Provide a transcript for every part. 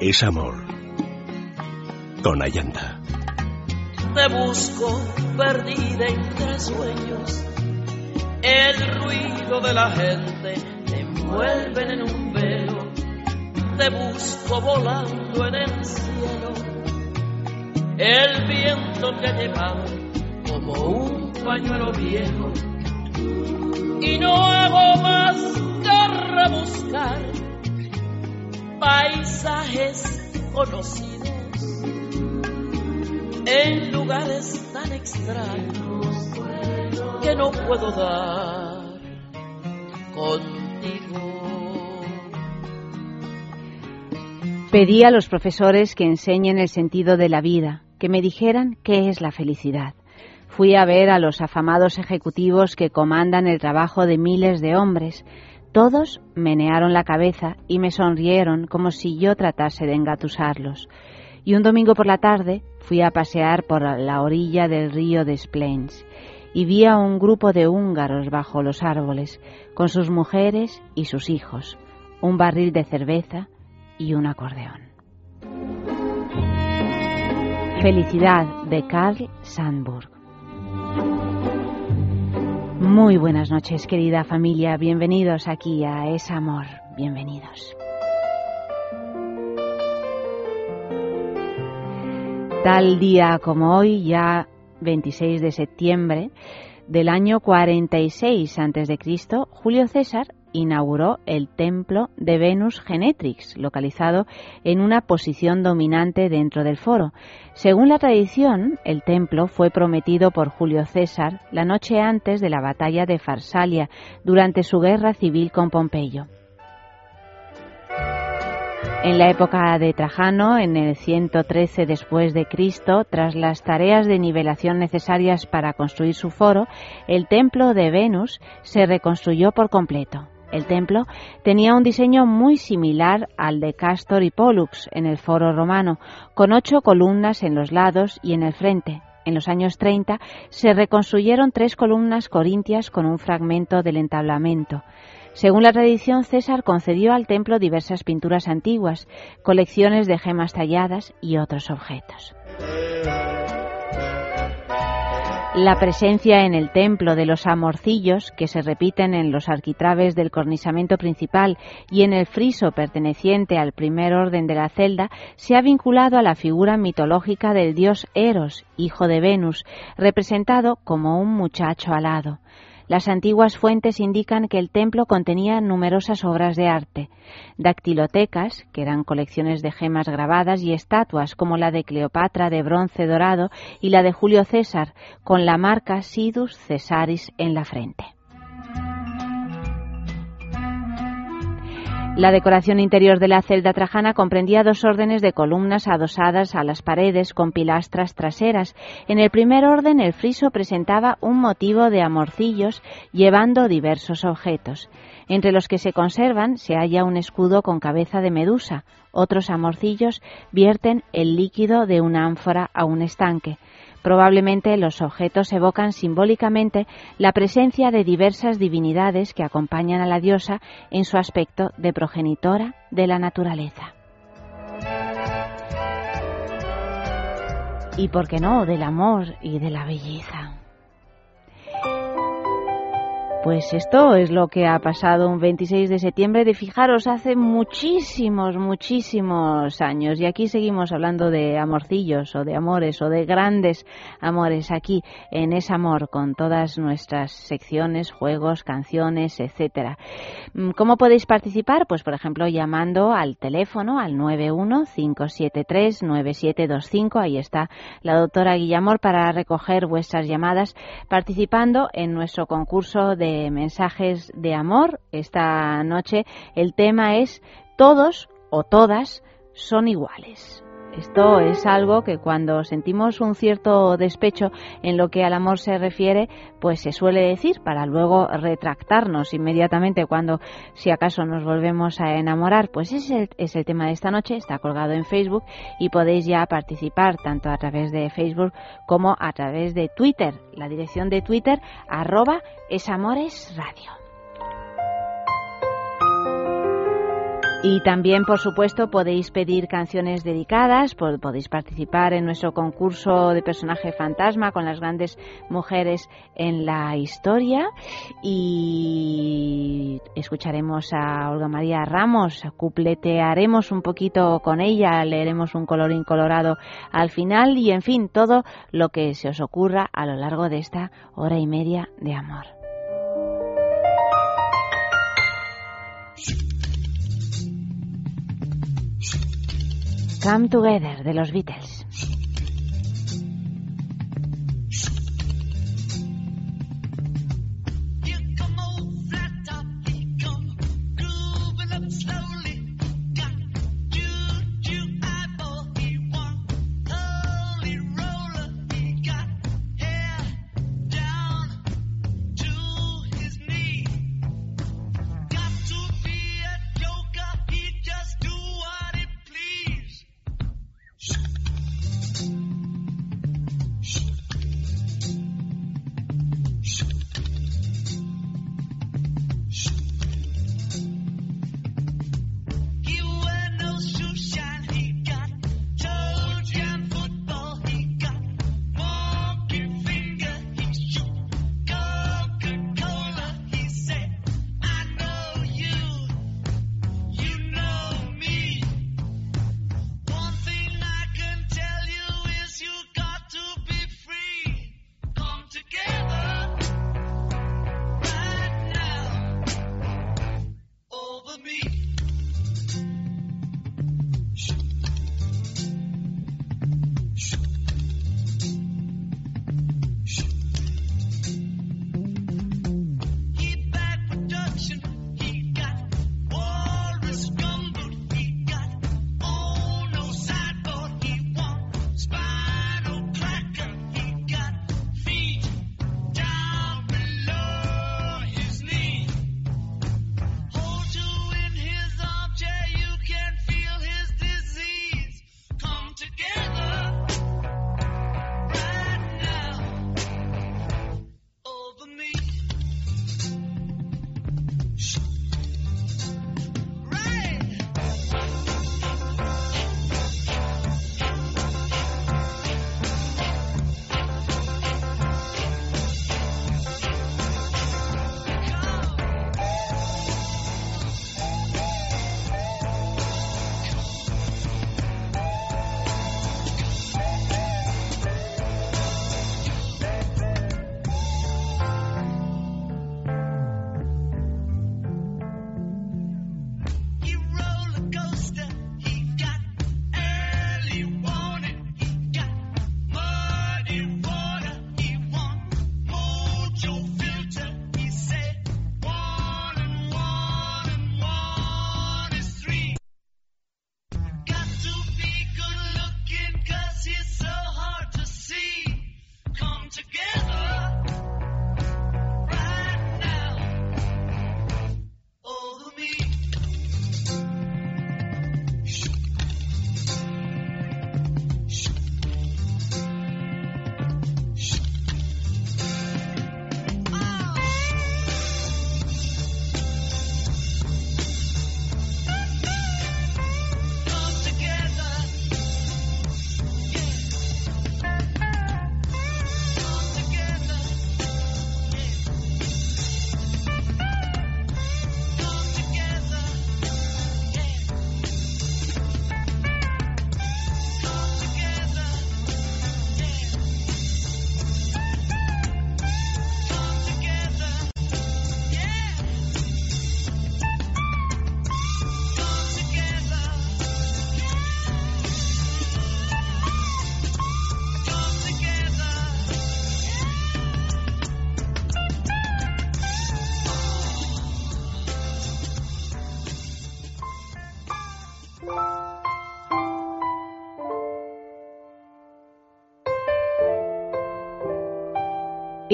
es amor. Con Ayanta. Te busco perdida entre sueños. El ruido de la gente te envuelve en un velo. Te busco volando en el cielo. El viento te ha llevado como un pañuelo viejo. Y no hago más que rebuscar paisajes conocidos en lugares tan extraños que no puedo dar contigo. Pedí a los profesores que enseñen el sentido de la vida, que me dijeran qué es la felicidad. Fui a ver a los afamados ejecutivos que comandan el trabajo de miles de hombres. Todos menearon la cabeza y me sonrieron como si yo tratase de engatusarlos. Y un domingo por la tarde fui a pasear por la orilla del río de Splains y vi a un grupo de húngaros bajo los árboles, con sus mujeres y sus hijos, un barril de cerveza y un acordeón. Felicidad de Carl Sandburg. Muy buenas noches, querida familia. Bienvenidos aquí a Es Amor. Bienvenidos. Tal día como hoy, ya 26 de septiembre del año 46 a.C., Julio César inauguró el templo de Venus Genetrix, localizado en una posición dominante dentro del foro. Según la tradición, el templo fue prometido por Julio César la noche antes de la batalla de Farsalia, durante su guerra civil con Pompeyo. En la época de Trajano, en el 113 después de Cristo, tras las tareas de nivelación necesarias para construir su foro, el templo de Venus se reconstruyó por completo. El templo tenía un diseño muy similar al de Castor y Pollux en el foro romano, con ocho columnas en los lados y en el frente. En los años 30 se reconstruyeron tres columnas corintias con un fragmento del entablamento. Según la tradición, César concedió al templo diversas pinturas antiguas, colecciones de gemas talladas y otros objetos. La presencia en el templo de los amorcillos, que se repiten en los arquitraves del cornisamiento principal y en el friso perteneciente al primer orden de la celda, se ha vinculado a la figura mitológica del dios Eros, hijo de Venus, representado como un muchacho alado. Las antiguas fuentes indican que el templo contenía numerosas obras de arte, dactilotecas, que eran colecciones de gemas grabadas, y estatuas como la de Cleopatra de bronce dorado y la de Julio César, con la marca Sidus Cesaris en la frente. La decoración interior de la celda trajana comprendía dos órdenes de columnas adosadas a las paredes con pilastras traseras. En el primer orden el friso presentaba un motivo de amorcillos llevando diversos objetos. Entre los que se conservan se halla un escudo con cabeza de medusa. Otros amorcillos vierten el líquido de una ánfora a un estanque. Probablemente los objetos evocan simbólicamente la presencia de diversas divinidades que acompañan a la diosa en su aspecto de progenitora de la naturaleza. Y por qué no, del amor y de la belleza. Pues esto es lo que ha pasado un 26 de septiembre de fijaros hace muchísimos, muchísimos años. Y aquí seguimos hablando de amorcillos o de amores o de grandes amores aquí en Es Amor con todas nuestras secciones, juegos, canciones, etcétera. Mm, ¿Cómo podéis participar? Pues por ejemplo llamando al teléfono al 915739725. Ahí está la doctora Guillamor para recoger vuestras llamadas participando en nuestro concurso de mensajes de amor. Esta noche el tema es todos o todas son iguales. Esto es algo que cuando sentimos un cierto despecho en lo que al amor se refiere, pues se suele decir para luego retractarnos inmediatamente cuando si acaso nos volvemos a enamorar. Pues ese es el tema de esta noche, está colgado en Facebook y podéis ya participar tanto a través de Facebook como a través de Twitter. La dirección de Twitter arroba es Radio. Y también, por supuesto, podéis pedir canciones dedicadas, podéis participar en nuestro concurso de personaje fantasma con las grandes mujeres en la historia y escucharemos a Olga María Ramos, cupletearemos un poquito con ella, leeremos un colorín colorado al final y, en fin, todo lo que se os ocurra a lo largo de esta hora y media de amor. Come Together de los Beatles.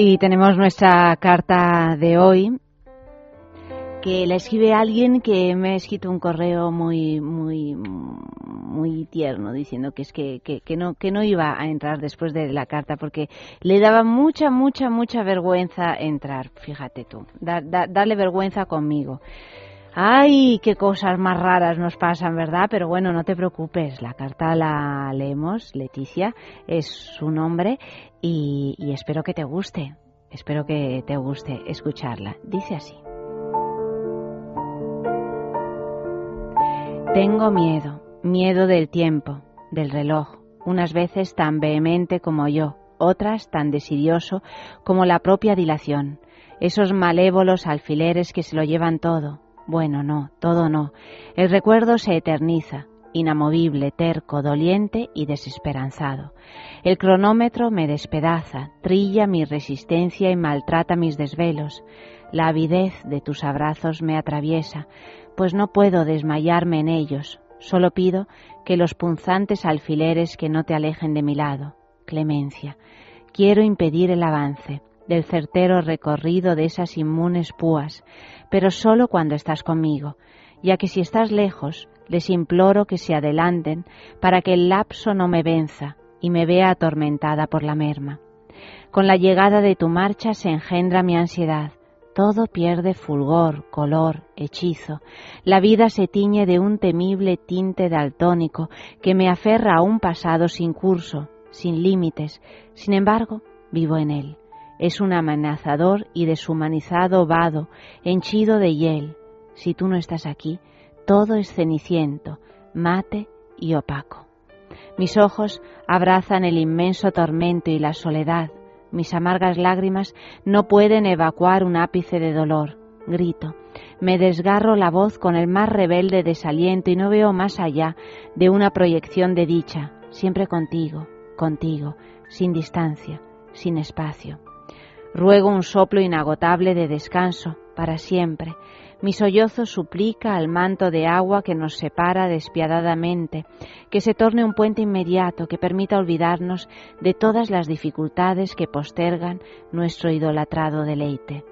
Y tenemos nuestra carta de hoy que la escribe alguien que me ha escrito un correo muy muy muy tierno diciendo que es que, que, no que no iba a entrar después de la carta porque le daba mucha mucha mucha vergüenza entrar fíjate tú. Darle vergüenza conmigo Ay, qué cosas más raras nos pasan, ¿verdad? Pero bueno, no te preocupes, la carta la leemos, Leticia es su nombre y, y espero que te guste, espero que te guste escucharla. Dice así. Tengo miedo, miedo del tiempo, del reloj, unas veces tan vehemente como yo, otras tan desidioso como la propia dilación, esos malévolos alfileres que se lo llevan todo, bueno, no, todo no. El recuerdo se eterniza, inamovible, terco, doliente y desesperanzado. El cronómetro me despedaza, trilla mi resistencia y maltrata mis desvelos. La avidez de tus abrazos me atraviesa, pues no puedo desmayarme en ellos. Solo pido que los punzantes alfileres que no te alejen de mi lado. Clemencia. Quiero impedir el avance del certero recorrido de esas inmunes púas, pero solo cuando estás conmigo, ya que si estás lejos, les imploro que se adelanten para que el lapso no me venza y me vea atormentada por la merma. Con la llegada de tu marcha se engendra mi ansiedad, todo pierde fulgor, color, hechizo. La vida se tiñe de un temible tinte daltónico que me aferra a un pasado sin curso, sin límites. Sin embargo, vivo en él es un amenazador y deshumanizado vado, henchido de hiel. Si tú no estás aquí, todo es ceniciento, mate y opaco. Mis ojos abrazan el inmenso tormento y la soledad. Mis amargas lágrimas no pueden evacuar un ápice de dolor. Grito. Me desgarro la voz con el más rebelde desaliento y no veo más allá de una proyección de dicha, siempre contigo, contigo, sin distancia, sin espacio. Ruego un soplo inagotable de descanso para siempre. Mi sollozo suplica al manto de agua que nos separa despiadadamente, que se torne un puente inmediato que permita olvidarnos de todas las dificultades que postergan nuestro idolatrado deleite.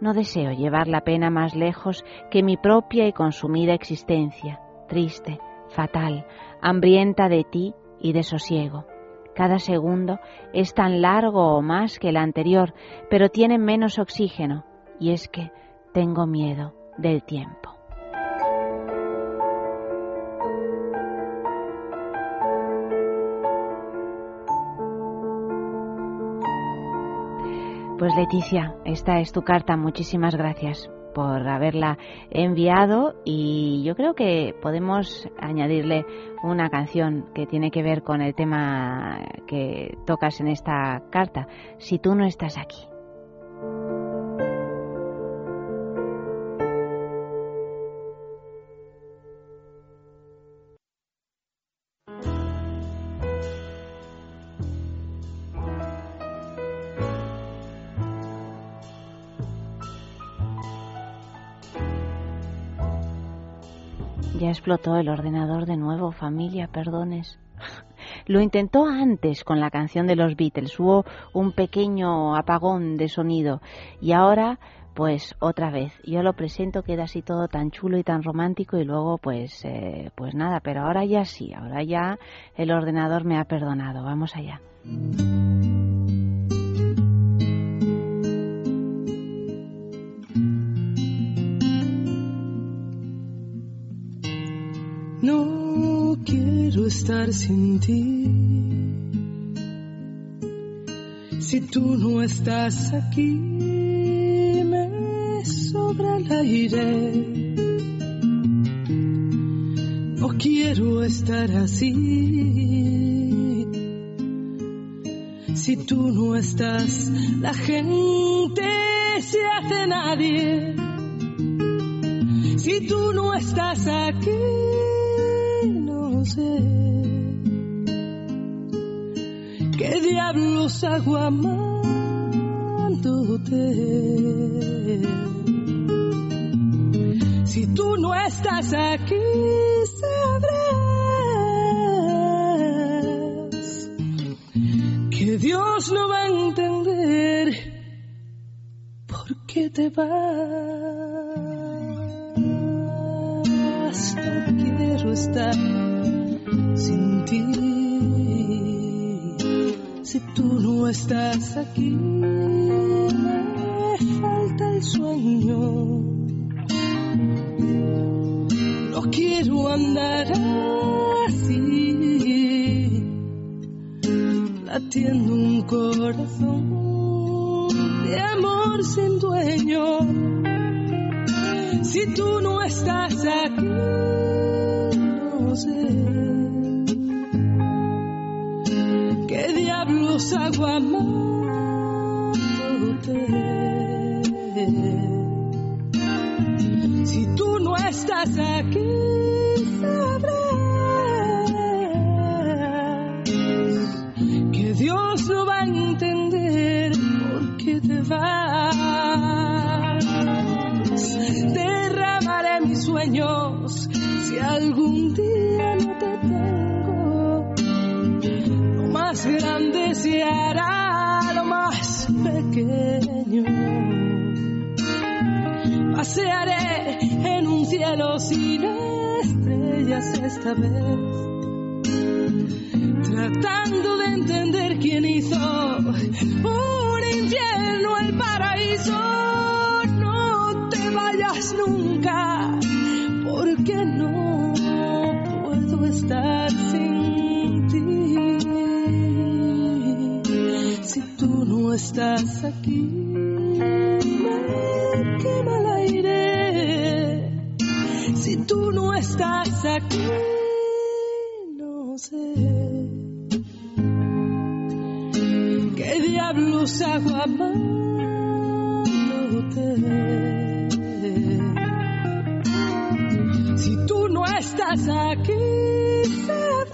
No deseo llevar la pena más lejos que mi propia y consumida existencia, triste, fatal, hambrienta de ti y de sosiego. Cada segundo es tan largo o más que el anterior, pero tiene menos oxígeno, y es que tengo miedo del tiempo. Pues Leticia, esta es tu carta. Muchísimas gracias por haberla enviado y yo creo que podemos añadirle una canción que tiene que ver con el tema que tocas en esta carta, Si tú no estás aquí. Ya explotó el ordenador de nuevo, familia, perdones. Lo intentó antes con la canción de los Beatles, hubo un pequeño apagón de sonido y ahora pues otra vez. Yo lo presento, queda así todo tan chulo y tan romántico y luego pues eh, pues nada, pero ahora ya sí, ahora ya el ordenador me ha perdonado. Vamos allá. Quiero estar sin ti. Si tú no estás aquí, me sobra el aire. No quiero estar así. Si tú no estás, la gente se hace nadie. Si tú no estás aquí, sé qué diablos hago amándote. Si tú no estás aquí, sabrás que Dios no va a entender por qué te vas. No quiero estar Si tú no estás aquí, me falta el sueño. No quiero andar así, latiendo un corazón de amor sin dueño. Si tú no estás aquí, no sé diablos hago esta vez, tratando de entender quién hizo un infierno el paraíso. No te vayas nunca, porque no puedo estar sin ti. Si tú no estás aquí, no estás aquí, sabrás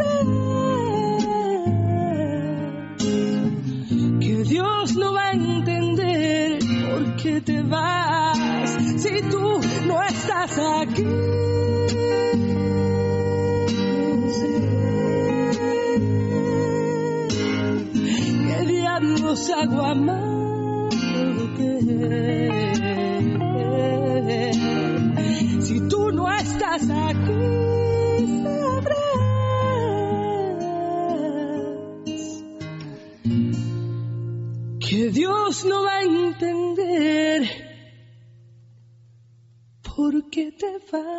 que Dios no va a entender por qué te vas. Si tú no estás aquí, qué diablos hago. No va a entender por qué te vas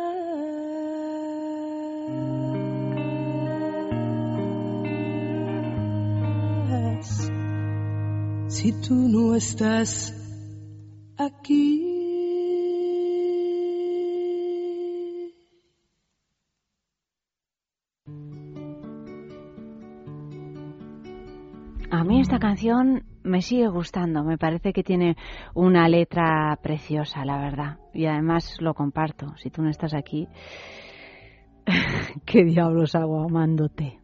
si tú no estás aquí. Esta canción me sigue gustando, me parece que tiene una letra preciosa, la verdad. Y además lo comparto. Si tú no estás aquí, ¿qué diablos hago amándote?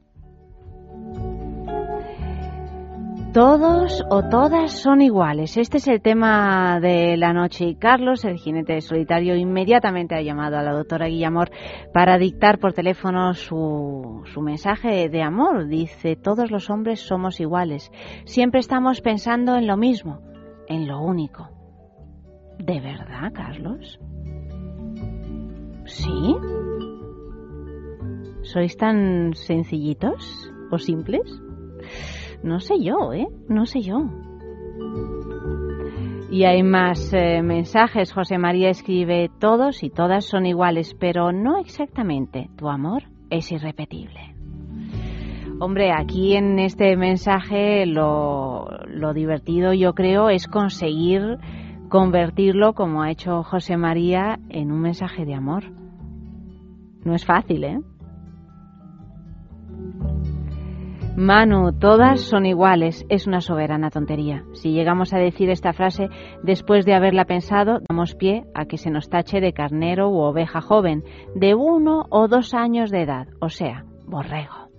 Todos o todas son iguales. Este es el tema de la noche y Carlos, el jinete solitario, inmediatamente ha llamado a la doctora Guillamor para dictar por teléfono su, su mensaje de amor. Dice, todos los hombres somos iguales. Siempre estamos pensando en lo mismo, en lo único. ¿De verdad, Carlos? ¿Sí? ¿Sois tan sencillitos o simples? No sé yo, ¿eh? No sé yo. Y hay más eh, mensajes. José María escribe, todos y todas son iguales, pero no exactamente. Tu amor es irrepetible. Hombre, aquí en este mensaje lo, lo divertido yo creo es conseguir convertirlo, como ha hecho José María, en un mensaje de amor. No es fácil, ¿eh? Manu, todas son iguales, es una soberana tontería. Si llegamos a decir esta frase después de haberla pensado, damos pie a que se nos tache de carnero u oveja joven, de uno o dos años de edad, o sea, borrego.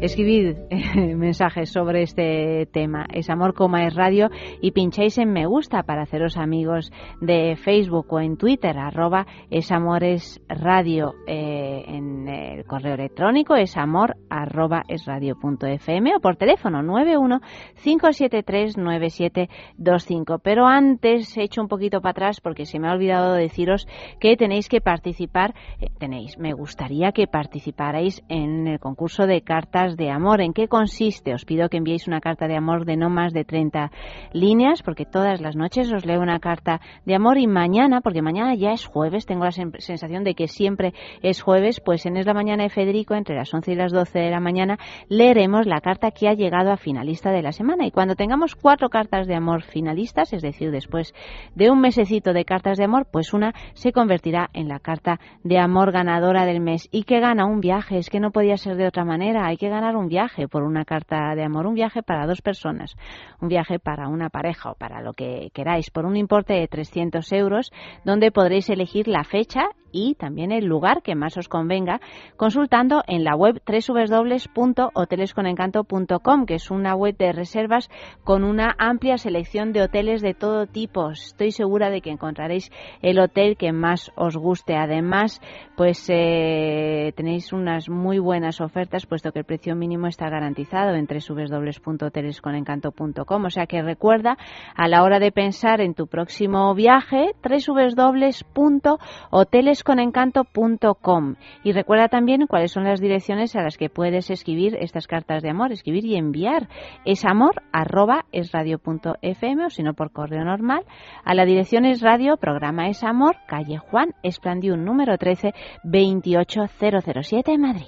Escribid eh, mensajes sobre este tema. Es Amor Coma es Radio y pincháis en me gusta para haceros amigos de Facebook o en Twitter, arroba es Amores Radio. Eh, en el correo electrónico es amor arroba es radio punto fm o por teléfono 91 573 9725. Pero antes he hecho un poquito para atrás porque se me ha olvidado deciros que tenéis que participar, eh, tenéis, me gustaría que participarais en el concurso de cartas de amor. ¿En qué consiste? Os pido que enviéis una carta de amor de no más de 30 líneas, porque todas las noches os leo una carta de amor y mañana, porque mañana ya es jueves, tengo la sensación de que siempre es jueves, pues en Es la Mañana de Federico, entre las 11 y las 12 de la mañana, leeremos la carta que ha llegado a finalista de la semana. Y cuando tengamos cuatro cartas de amor finalistas, es decir, después de un mesecito de cartas de amor, pues una se convertirá en la carta de amor ganadora del mes. ¿Y que gana? Un viaje. Es que no podía ser de otra manera. Hay que ganar un viaje por una carta de amor. Un viaje para dos personas. Un viaje para una pareja o para lo que queráis. Por un importe de 300 euros, donde podréis elegir la fecha y también el lugar que más os convenga consultando en la web www.hotelesconencanto.com que es una web de reservas con una amplia selección de hoteles de todo tipo. Estoy segura de que encontraréis el hotel que más os guste. Además, pues eh, tenéis unas muy buenas ofertas puesto que el precio mínimo está garantizado en www.hotelesconencanto.com. O sea que recuerda a la hora de pensar en tu próximo viaje www.hotelesconencanto.com conencanto.com y recuerda también cuáles son las direcciones a las que puedes escribir estas cartas de amor, escribir y enviar. Es amor arroba es radio fm o si no por correo normal. A la dirección es radio, programa es amor, calle Juan Esplandiún número 13 28007 Madrid.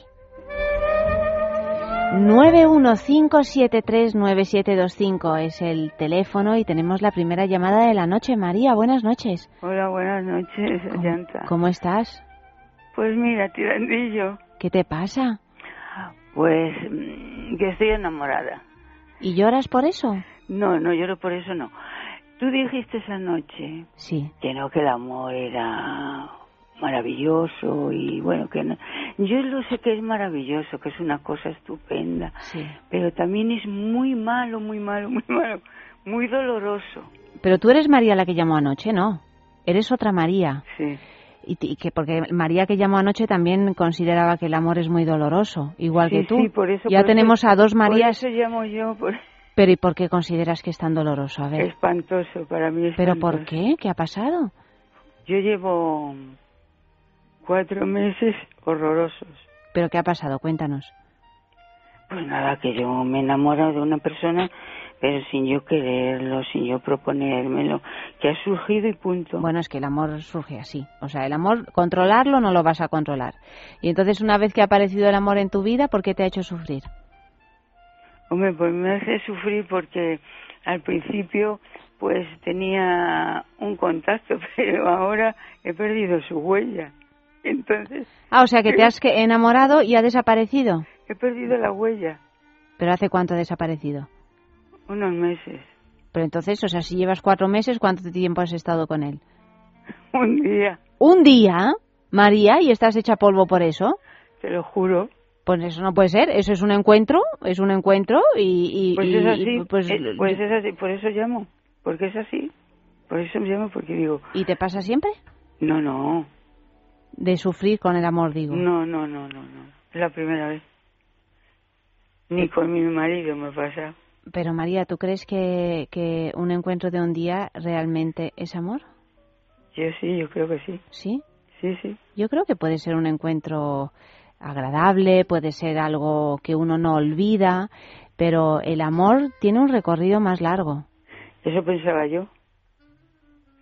915739725 es el teléfono y tenemos la primera llamada de la noche. María, buenas noches. Hola, buenas noches, Llanta. ¿Cómo estás? Pues mira, tirandillo. ¿Qué te pasa? Pues mm, que estoy enamorada. ¿Y lloras por eso? No, no lloro por eso, no. Tú dijiste esa noche sí. que no, que el amor era maravilloso y bueno que yo lo sé que es maravilloso que es una cosa estupenda pero también es muy malo muy malo muy malo muy doloroso. Pero tú eres María la que llamó anoche no eres otra María. Sí. Y, que porque María que llamó anoche también consideraba que el amor es muy doloroso igual que tú. sí, por eso, ya tenemos a dos Marías. por eso llamo yo pero ¿y por qué consideras que es tan doloroso? A ver. Espantoso, para mí ¿Pero por qué? ¿Qué ha pasado? Yo llevo cuatro meses horrorosos. ¿Pero qué ha pasado? Cuéntanos. Pues nada, que yo me enamoro de una persona, pero sin yo quererlo, sin yo proponérmelo, que ha surgido y punto. Bueno, es que el amor surge así. O sea, el amor, controlarlo no lo vas a controlar. Y entonces, una vez que ha aparecido el amor en tu vida, ¿por qué te ha hecho sufrir? Hombre, pues me hace sufrir porque al principio pues tenía un contacto, pero ahora he perdido su huella. Entonces. Ah, o sea que te has enamorado y ha desaparecido. He perdido la huella. ¿Pero hace cuánto ha desaparecido? Unos meses. Pero entonces, o sea, si llevas cuatro meses, ¿cuánto tiempo has estado con él? Un día. ¿Un día? María, ¿y estás hecha polvo por eso? Te lo juro. Pues eso no puede ser, eso es un encuentro, es un encuentro y... pues es así, pues, eh, pues, es así, por eso llamo, porque es así, por eso llamo, porque digo... ¿Y te pasa siempre? No, no, de sufrir con el amor, digo. No, no, no, no, no. Es la primera vez. Ni con mi marido me pasa. Pero María, ¿tú crees que, que un encuentro de un día realmente es amor? Yo sí, yo creo que sí. ¿Sí? Sí, sí. Yo creo que puede ser un encuentro agradable, puede ser algo que uno no olvida, pero el amor tiene un recorrido más largo. Eso pensaba yo.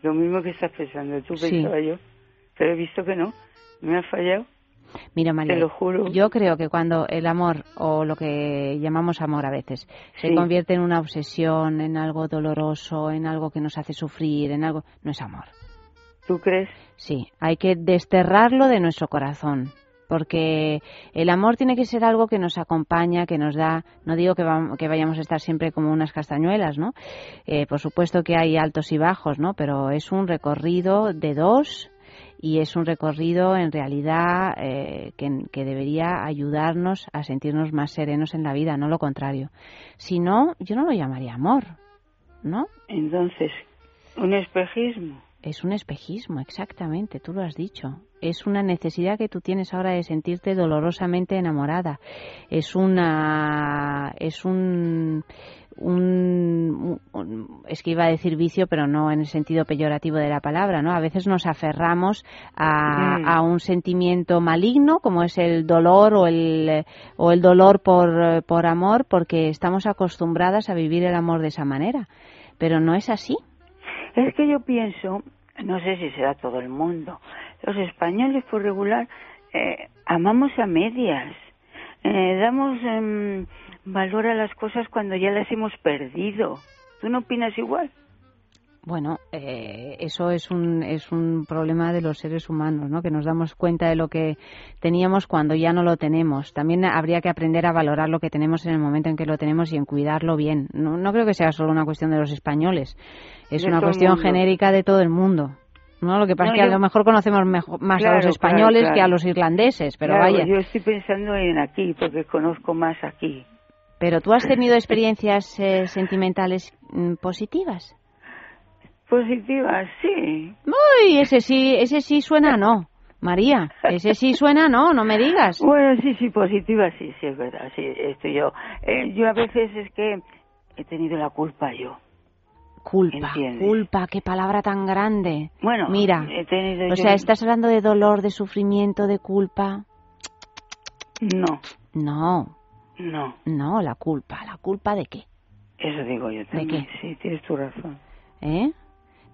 Lo mismo que estás pensando, tú pensaba yo. Pero he visto que no. Me ha fallado. Mira, María, Te lo juro. yo creo que cuando el amor, o lo que llamamos amor a veces, se convierte en una obsesión, en algo doloroso, en algo que nos hace sufrir, en algo... No es amor. ¿Tú crees? Sí, hay que desterrarlo de nuestro corazón porque el amor tiene que ser algo que nos acompaña, que nos da, no digo que, que vayamos a estar siempre como unas castañuelas, ¿no? Eh, por supuesto que hay altos y bajos, ¿no? Pero es un recorrido de dos y es un recorrido en realidad eh, que, debería ayudarnos a sentirnos más serenos en la vida, no lo contrario. Si no, yo no lo llamaría amor, ¿no? Entonces, un espejismo. Es un espejismo, exactamente, tú lo has dicho. Es una necesidad que tú tienes ahora de sentirte dolorosamente enamorada. Es una es un un, es que iba a decir vicio, pero no en el sentido peyorativo de la palabra, ¿no? A veces nos aferramos a, mm. a, un sentimiento maligno, como es el dolor o el, o el dolor por, por amor, porque estamos acostumbradas a vivir el amor de esa manera. Pero no es así. Es que yo pienso, no sé si será todo el mundo, los españoles por regular eh, amamos a medias, eh, damos... Eh, valora las cosas cuando ya las hemos perdido. ¿Tú no opinas igual? Bueno, eh, eso es un, es un problema de los seres humanos, ¿no? Que nos damos cuenta de lo que teníamos cuando ya no lo tenemos. También habría que aprender a valorar lo que tenemos en el momento en que lo tenemos y en cuidarlo bien. No, no creo que sea solo una cuestión de los españoles. Es una cuestión genérica de todo el mundo. ¿no? Lo que pasa es que a lo mejor conocemos más a los españoles que a los irlandeses, pero vaya. Yo estoy pensando en aquí, porque conozco más aquí. Pero tú has tenido experiencias eh, sentimentales mm, positivas. Positivas, sí. Uy, ese sí, ese sí suena no. María, ese sí suena no, no me digas. Bueno, sí, sí, positivas, sí, sí, es verdad, sí, estoy yo. Eh, yo a veces es que he tenido la culpa yo. Culpa, culpa, qué palabra tan grande. Bueno, mira, he tenido o sea, estás hablando de dolor, de sufrimiento, de culpa. No. No, no. No, la culpa. ¿La culpa de qué? Eso digo yo también. ¿De qué? Sí, tienes tu razón. ¿Eh?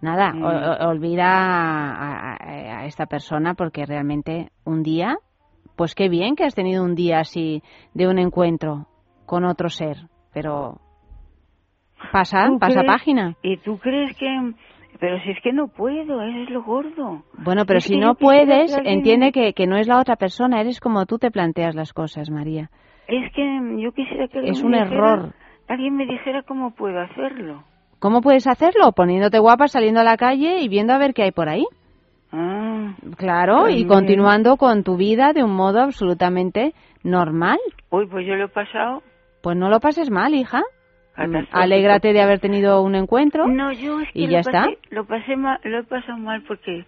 Nada, mm. olvida a, esta persona porque realmente un día, pues qué bien que has tenido un día así de un encuentro con otro ser, pero pasa, pasa página. ¿Y tú crees que pero si es que no puedo, eso es lo gordo. Bueno, pero si no puedes, entiende que, que no es la otra persona, eres como tú te planteas las cosas, María. Es que yo quisiera que es un error. Alguien me dijera cómo puedo hacerlo. ¿Cómo puedes hacerlo? Poniéndote guapa, saliendo a la calle y viendo a ver qué hay por ahí. Ah, claro, y continuando con tu vida de un modo absolutamente normal. Uy, pues yo lo he pasado. Pues no lo pases mal, hija. Mm, alégrate de haber tenido un encuentro. No, yo es que y ya está. Lo pasé mal, lo he pasado mal porque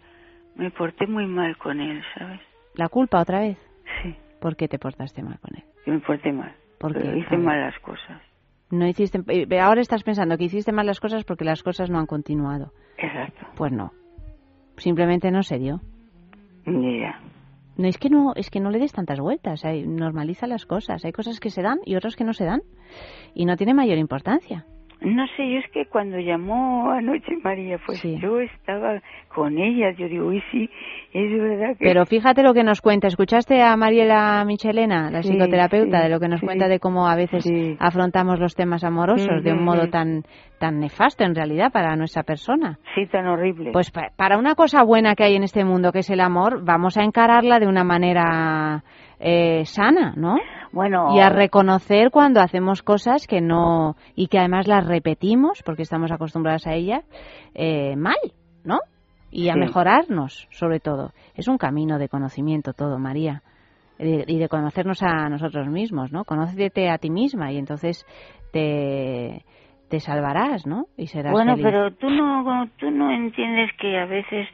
me porté muy mal con él, ¿sabes? La culpa otra vez. Sí. ¿Por qué te portaste mal con él? Yo me porté mal. Porque hice mal las cosas. No hiciste, eh, ahora estás pensando que hiciste mal las cosas porque las cosas no han continuado. Exacto. Pues no. Simplemente no se dio. Mira. No es que no, es que no le des tantas vueltas, hay, normaliza las cosas, hay cosas que se dan y otras que no se dan y no tiene mayor importancia. No sé, yo es que cuando llamó anoche María, pues yo estaba con ella, yo digo, uy, sí, es verdad que... Pero fíjate lo que nos cuenta, ¿escuchaste a Mariela Michelena, la psicoterapeuta, de lo que nos cuenta de cómo a veces afrontamos los temas amorosos de un modo tan, tan nefasto en realidad para nuestra persona? Sí, tan horrible. Pues para una cosa buena que hay en este mundo, que es el amor, vamos a encararla de una manera eh, sana, ¿no? Bueno, y a reconocer cuando hacemos cosas que no y que además las repetimos porque estamos acostumbradas a ellas eh, mal, ¿no? Y a mejorarnos, sobre todo. Es un camino de conocimiento todo, María. Y de conocernos a nosotros mismos, ¿no? Conócete a ti misma y entonces te, te salvarás, ¿no? Y serás Bueno, pero tú no, tú no entiendes que a veces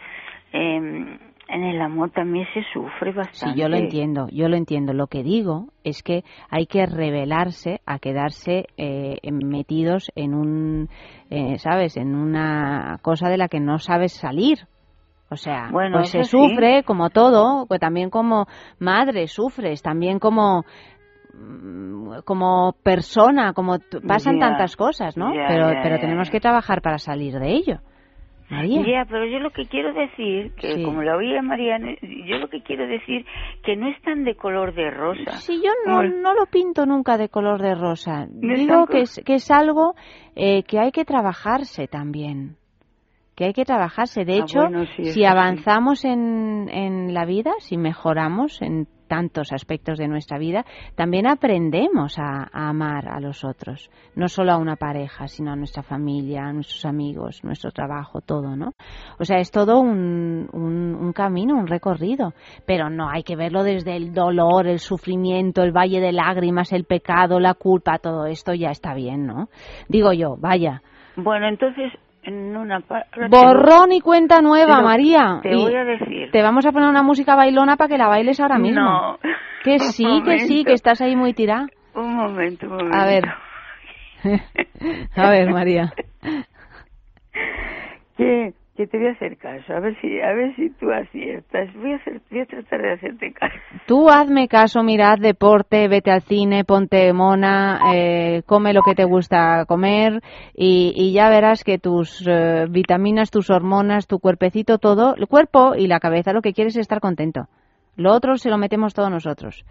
eh, en el amor también se sufre bastante. Sí, yo lo entiendo, yo lo entiendo. Lo que digo es que hay que revelarse a quedarse eh, metidos en un, eh, ¿sabes? En una cosa de la que no sabes salir. O sea, bueno, pues se sufre como todo, pues también como madre sufres, también como mm, como persona, como pasan tantas cosas, ¿no? pero pero tenemos que trabajar para salir de ello. Ya, pero yo lo que quiero decir, que como lo oía Mariana, yo lo que quiero decir que no es tan de color de rosa. Sí, yo no, no lo pinto nunca de color de rosa. Digo que es, que es algo eh, que hay que trabajarse también. Que hay que trabajarse. De ah, hecho, si avanzamos en, en la vida, si mejoramos en tantos aspectos de nuestra vida, también aprendemos a, amar a los otros, no solo a una pareja, sino a nuestra familia, a nuestros amigos, nuestro trabajo, todo, ¿no? O sea, es todo un, un, camino, un recorrido, pero no hay que verlo desde el dolor, el sufrimiento, el valle de lágrimas, el pecado, la culpa, todo esto ya está bien, ¿no? Digo yo, vaya. Bueno, entonces en una Borrón y cuenta nueva, María. Te voy a decir. Te vamos a poner una música bailona para que la bailes ahora mismo. No. Que sí, que sí, que estás ahí muy tirada. Un momento, un momento. A ver. a ver, María. ¿Qué? Que te voy a hacer caso, a ver si, a ver si tú aciertas. Voy a, voy a tratar de hacerte caso. Tú hazme caso, mirad deporte, vete al cine, ponte mona, eh, come lo que te gusta comer y, y ya verás que tus eh, vitaminas, tus hormonas, tu cuerpecito, todo, el cuerpo y la cabeza, lo que quieres es estar contento. Lo otro se lo metemos todos nosotros.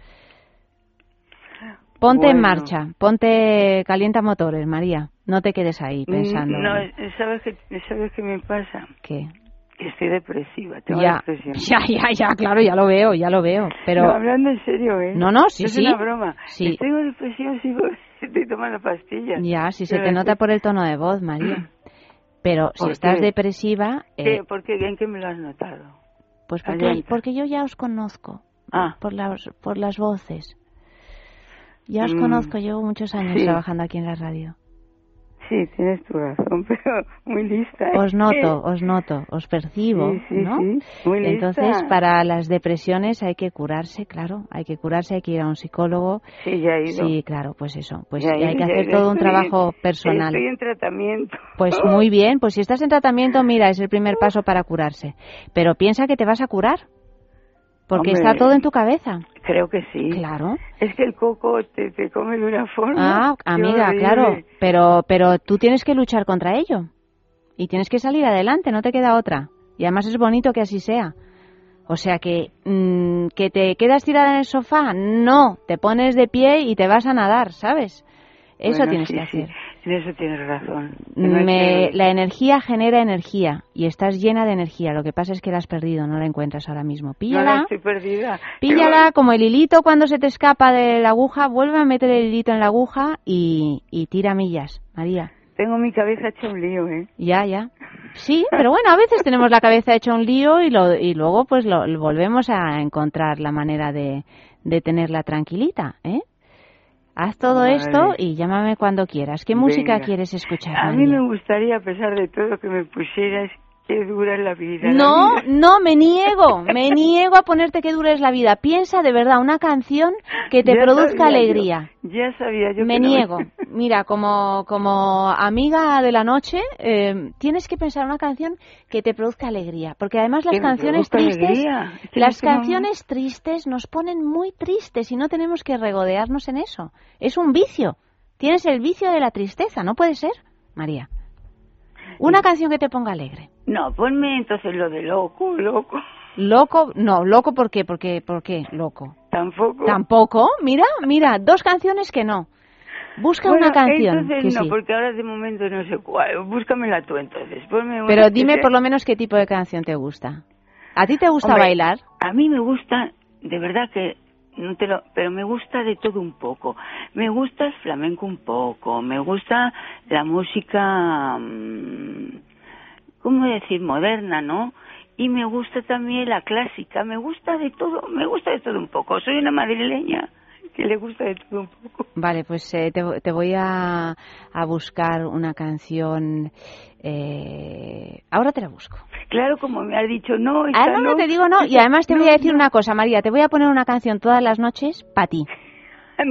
Ponte en marcha, ponte, calienta motores, María. No te quedes ahí mm, pensando. No, ¿sabes qué, ¿sabes qué me pasa? ¿Qué? Que estoy depresiva, tengo ya, depresión. Ya, ya, ya, claro, ya lo veo, ya lo veo. Pero... No, hablando en serio, ¿eh? No, no, sí, es sí. Es una broma. Sí. Tengo depresión, sigo, estoy tomando pastillas. Ya, si se te nota por el tono de voz, María. Pero si estás depresiva... Eh... ¿Por qué? ¿En qué me lo has notado? Pues porque, porque yo ya os conozco. Ah. Por las, por las voces. Ya os mm. conozco, llevo muchos años trabajando aquí en la radio. Sí, tienes tu razón, pero muy lista. ¿eh? Os noto, os noto, os percibo, sí, sí, ¿no? Sí, muy lista. Entonces, para las depresiones hay que curarse, claro, hay que curarse, hay que ir a un psicólogo. Sí, ya he ido. Sí, claro, pues eso, pues hay que hacer todo un trabajo personal. Estoy en tratamiento. Pues muy bien, pues si estás en tratamiento, mira, es el primer paso para curarse. Pero piensa que te vas a curar. Porque está todo en tu cabeza. Creo que sí. Claro. Es que el coco te, te come de una forma. Ah, amiga, claro. Pero, pero tú tienes que luchar contra ello. Y tienes que salir adelante, no te queda otra. Y además es bonito que así sea. O sea que, mm, que te quedas tirada en el sofá, no, te pones de pie y te vas a nadar, ¿sabes? Eso tienes que hacer. En eso tienes razón. La energía genera energía y estás llena de energía. Lo que pasa es que la has perdido, no la encuentras ahora mismo. Píllala. No, estoy perdida. Píllala como el hilito cuando se te escapa de la aguja. Vuelve a meter el hilito en la aguja y, y tira millas, María. Tengo mi cabeza hecha un lío, ¿eh? Ya, ya. Sí, pero bueno, a veces tenemos la cabeza hecha un lío y, lo, y luego pues lo, volvemos a encontrar la manera de, de tenerla tranquilita, ¿eh? Haz todo esto y llámame cuando quieras. ¿Qué música quieres escuchar? A mí me gustaría, a pesar de todo, que me pusieras que dura la vida. No, no, me niego, me niego a ponerte que dura la vida. Piensa de verdad una canción que te produzca alegría. ya sabía yo. Me niego. Mira, como, como amiga de la noche, eh, tienes que pensar una canción que te produzca alegría. Porque además las canciones tristes, las canciones tristes nos ponen muy tristes y no tenemos que regodearnos en eso. Es un vicio. Tienes el vicio de la tristeza, ¿no puede ser, María? Una canción que te ponga alegre. No, ponme entonces lo de loco, loco. Loco, no, loco ¿por qué? ¿Por qué? ¿Por qué? Loco. Tampoco. Tampoco. Mira, mira, dos canciones que no. Busca una canción. Entonces que no, porque ahora de momento no sé cuál. Búscamela tú entonces. Ponme Pero dime por lo menos qué tipo de canción te gusta. ¿A ti te gusta bailar? A mí me gusta, de verdad que no te lo, pero me gusta de todo un poco. Me gusta el flamenco un poco, me gusta la música, mm, ¿cómo decir? Moderna, ¿no? Y me gusta también la clásica, me gusta de todo, me gusta de todo un poco. Soy una madrileña que le gusta de todo un poco. Vale, pues eh, te, voy a, a, buscar una canción. Eh, ahora te la busco. Claro, como me has dicho, no. Ah, no, no, te digo no. Y además te voy a decir una cosa, María. Te voy a poner una canción todas las noches para ti.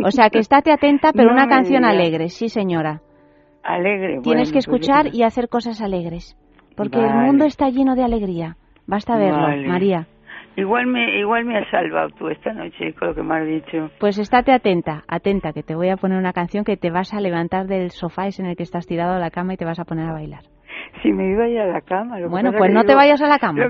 O sea, que estate atenta, pero una canción alegre, sí, señora. Alegre. Tienes que pues escuchar y hacer cosas alegres. Porque el mundo está lleno de alegría. Basta verlo, María. Igual me, igual me has salvado tú esta noche con lo que me has dicho. Pues estate atenta, atenta, que te voy a poner una canción que te vas a levantar del sofá ese en el que estás tirado a la cama y te vas a poner a bailar. Si me iba a ir a la cama. bueno, pues no te vayas a la cama.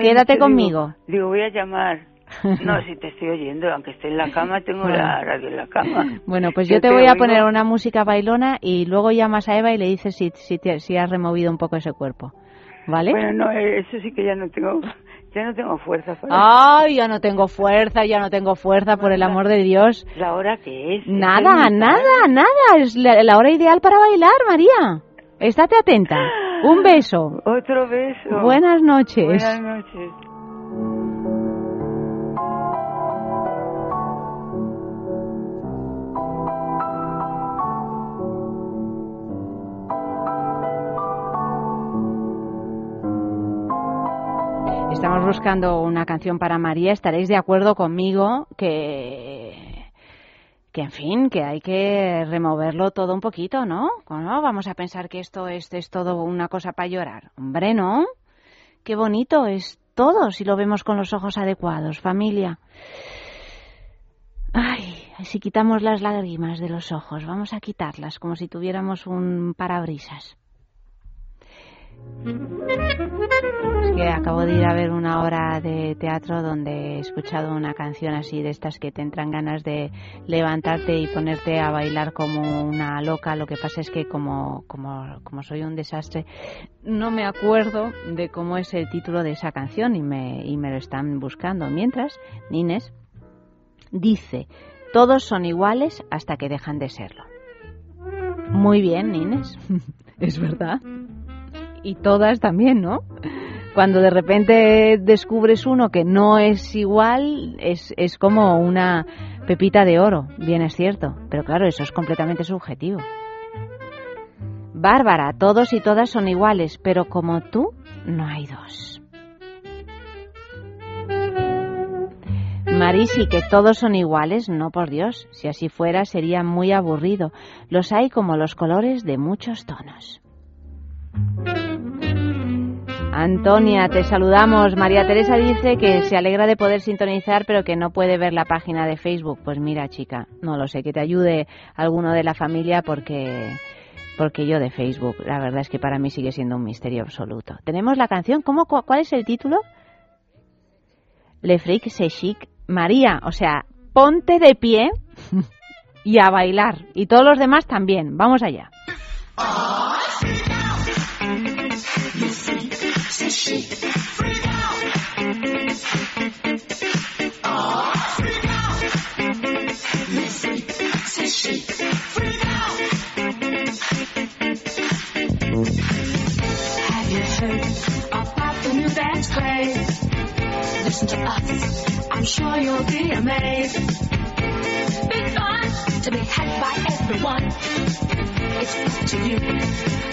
Quédate conmigo. Digo, voy a llamar. No, si te estoy oyendo, aunque esté en la cama, tengo la radio en la cama. Bueno, pues yo, te, voy a poner una música bailona y luego llamas a Eva y le dices si, si, si has removido un poco ese cuerpo. ¿Vale? Bueno, no, eso sí que ya no tengo ya no tengo fuerza. Ay, ya no tengo fuerza, ya no tengo fuerza, por el amor de Dios. ¿La hora que es? Nada, nada, nada. Es la, hora ideal para bailar, María. Estate atenta. Un beso. Otro beso. Buenas noches. Buenas noches. Estamos buscando una canción para María. Estaréis de acuerdo conmigo que, que en fin, que hay que removerlo todo un poquito, ¿no? ¿No? Vamos a pensar que esto es, es todo una cosa para llorar. Hombre, ¿no? Qué bonito es todo si lo vemos con los ojos adecuados, familia. Ay, si quitamos las lágrimas de los ojos, vamos a quitarlas como si tuviéramos un parabrisas. Que acabo de ir a ver una obra de teatro donde he escuchado una canción así de estas que te entran ganas de levantarte y ponerte a bailar como una loca. Lo que pasa es que como, como, como soy un desastre, no me acuerdo de cómo es el título de esa canción y me, y me lo están buscando. Mientras, Nines dice, todos son iguales hasta que dejan de serlo. Muy bien, Nines, es verdad y todas también, ¿no? Cuando de repente descubres uno que no es igual, es, es como una pepita de oro, bien es cierto, pero claro, eso es completamente subjetivo. Bárbara, todos y todas son iguales, pero como tú, no hay dos. Marisi, que todos son iguales, no por Dios, si así fuera sería muy aburrido. Los hay como los colores de muchos tonos. Antonia, te saludamos. María Teresa dice que se alegra de poder sintonizar, pero que no puede ver la página de Facebook. Pues mira, chica, no lo sé, que te ayude alguno de la familia porque porque yo de Facebook, la verdad es que para mí sigue siendo un misterio absoluto. Tenemos la canción, ¿cómo, ¿cuál es el título? Le Fric se chic. María, o sea, ponte de pie y a bailar. Y todos los demás también. Vamos allá. Chic. Freak out. Out. You freak, say chic. Freak out. Have you heard about the new dance craze? Listen to us. I'm sure you'll be amazed. Big fun to be had by everyone. It's up to you.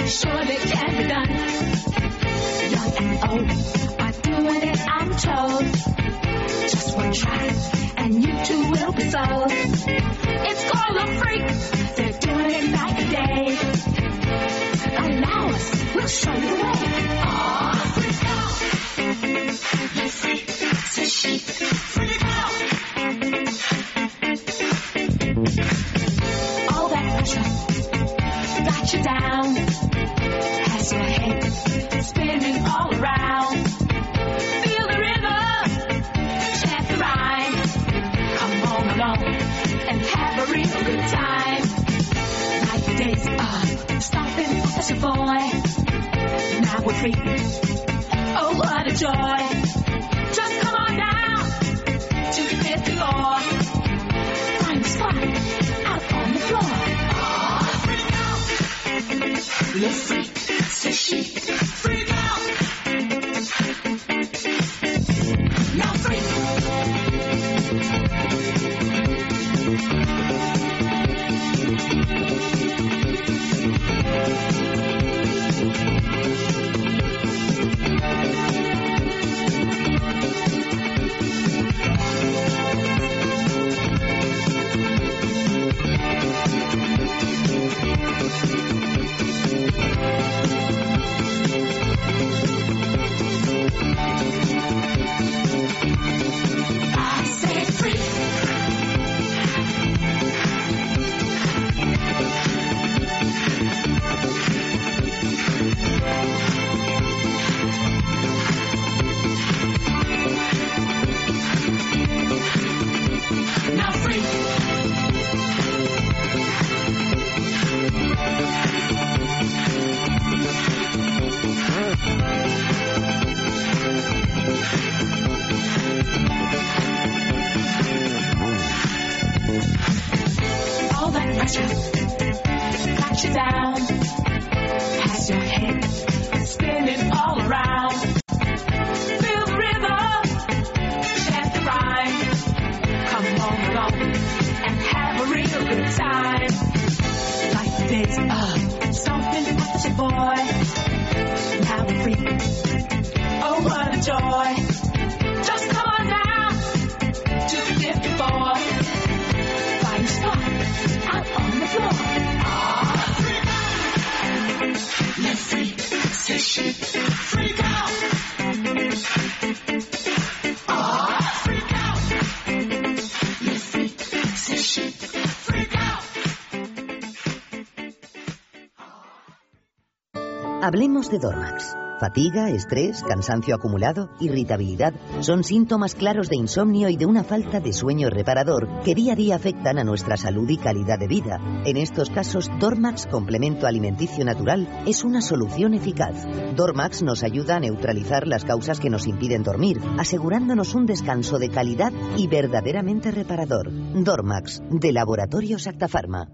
Surely can be done young and old are doing it, I'm told. Just one try, and you too will be sold. It's called a freak, they're doing it night and day. Allow us, we'll show you the way. Oh, freak out, Hablemos de Dormax. Fatiga, estrés, cansancio acumulado, irritabilidad son síntomas claros de insomnio y de una falta de sueño reparador que día a día afectan a nuestra salud y calidad de vida. En estos casos, Dormax Complemento Alimenticio Natural es una solución eficaz. Dormax nos ayuda a neutralizar las causas que nos impiden dormir, asegurándonos un descanso de calidad y verdaderamente reparador. Dormax, de Laboratorios Actafarma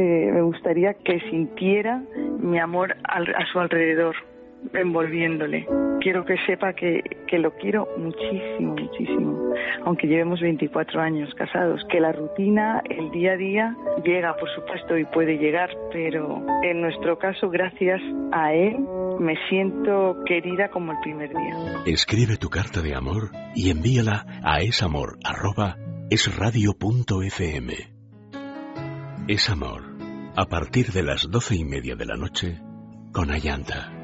me gustaría que sintiera mi amor a su alrededor, envolviéndole. Quiero que sepa que, que lo quiero muchísimo, muchísimo, aunque llevemos 24 años casados, que la rutina, el día a día, llega, por supuesto, y puede llegar, pero en nuestro caso, gracias a él, me siento querida como el primer día. Escribe tu carta de amor y envíala a esamor.esradio.fm. Es amor a partir de las doce y media de la noche con Ayanta.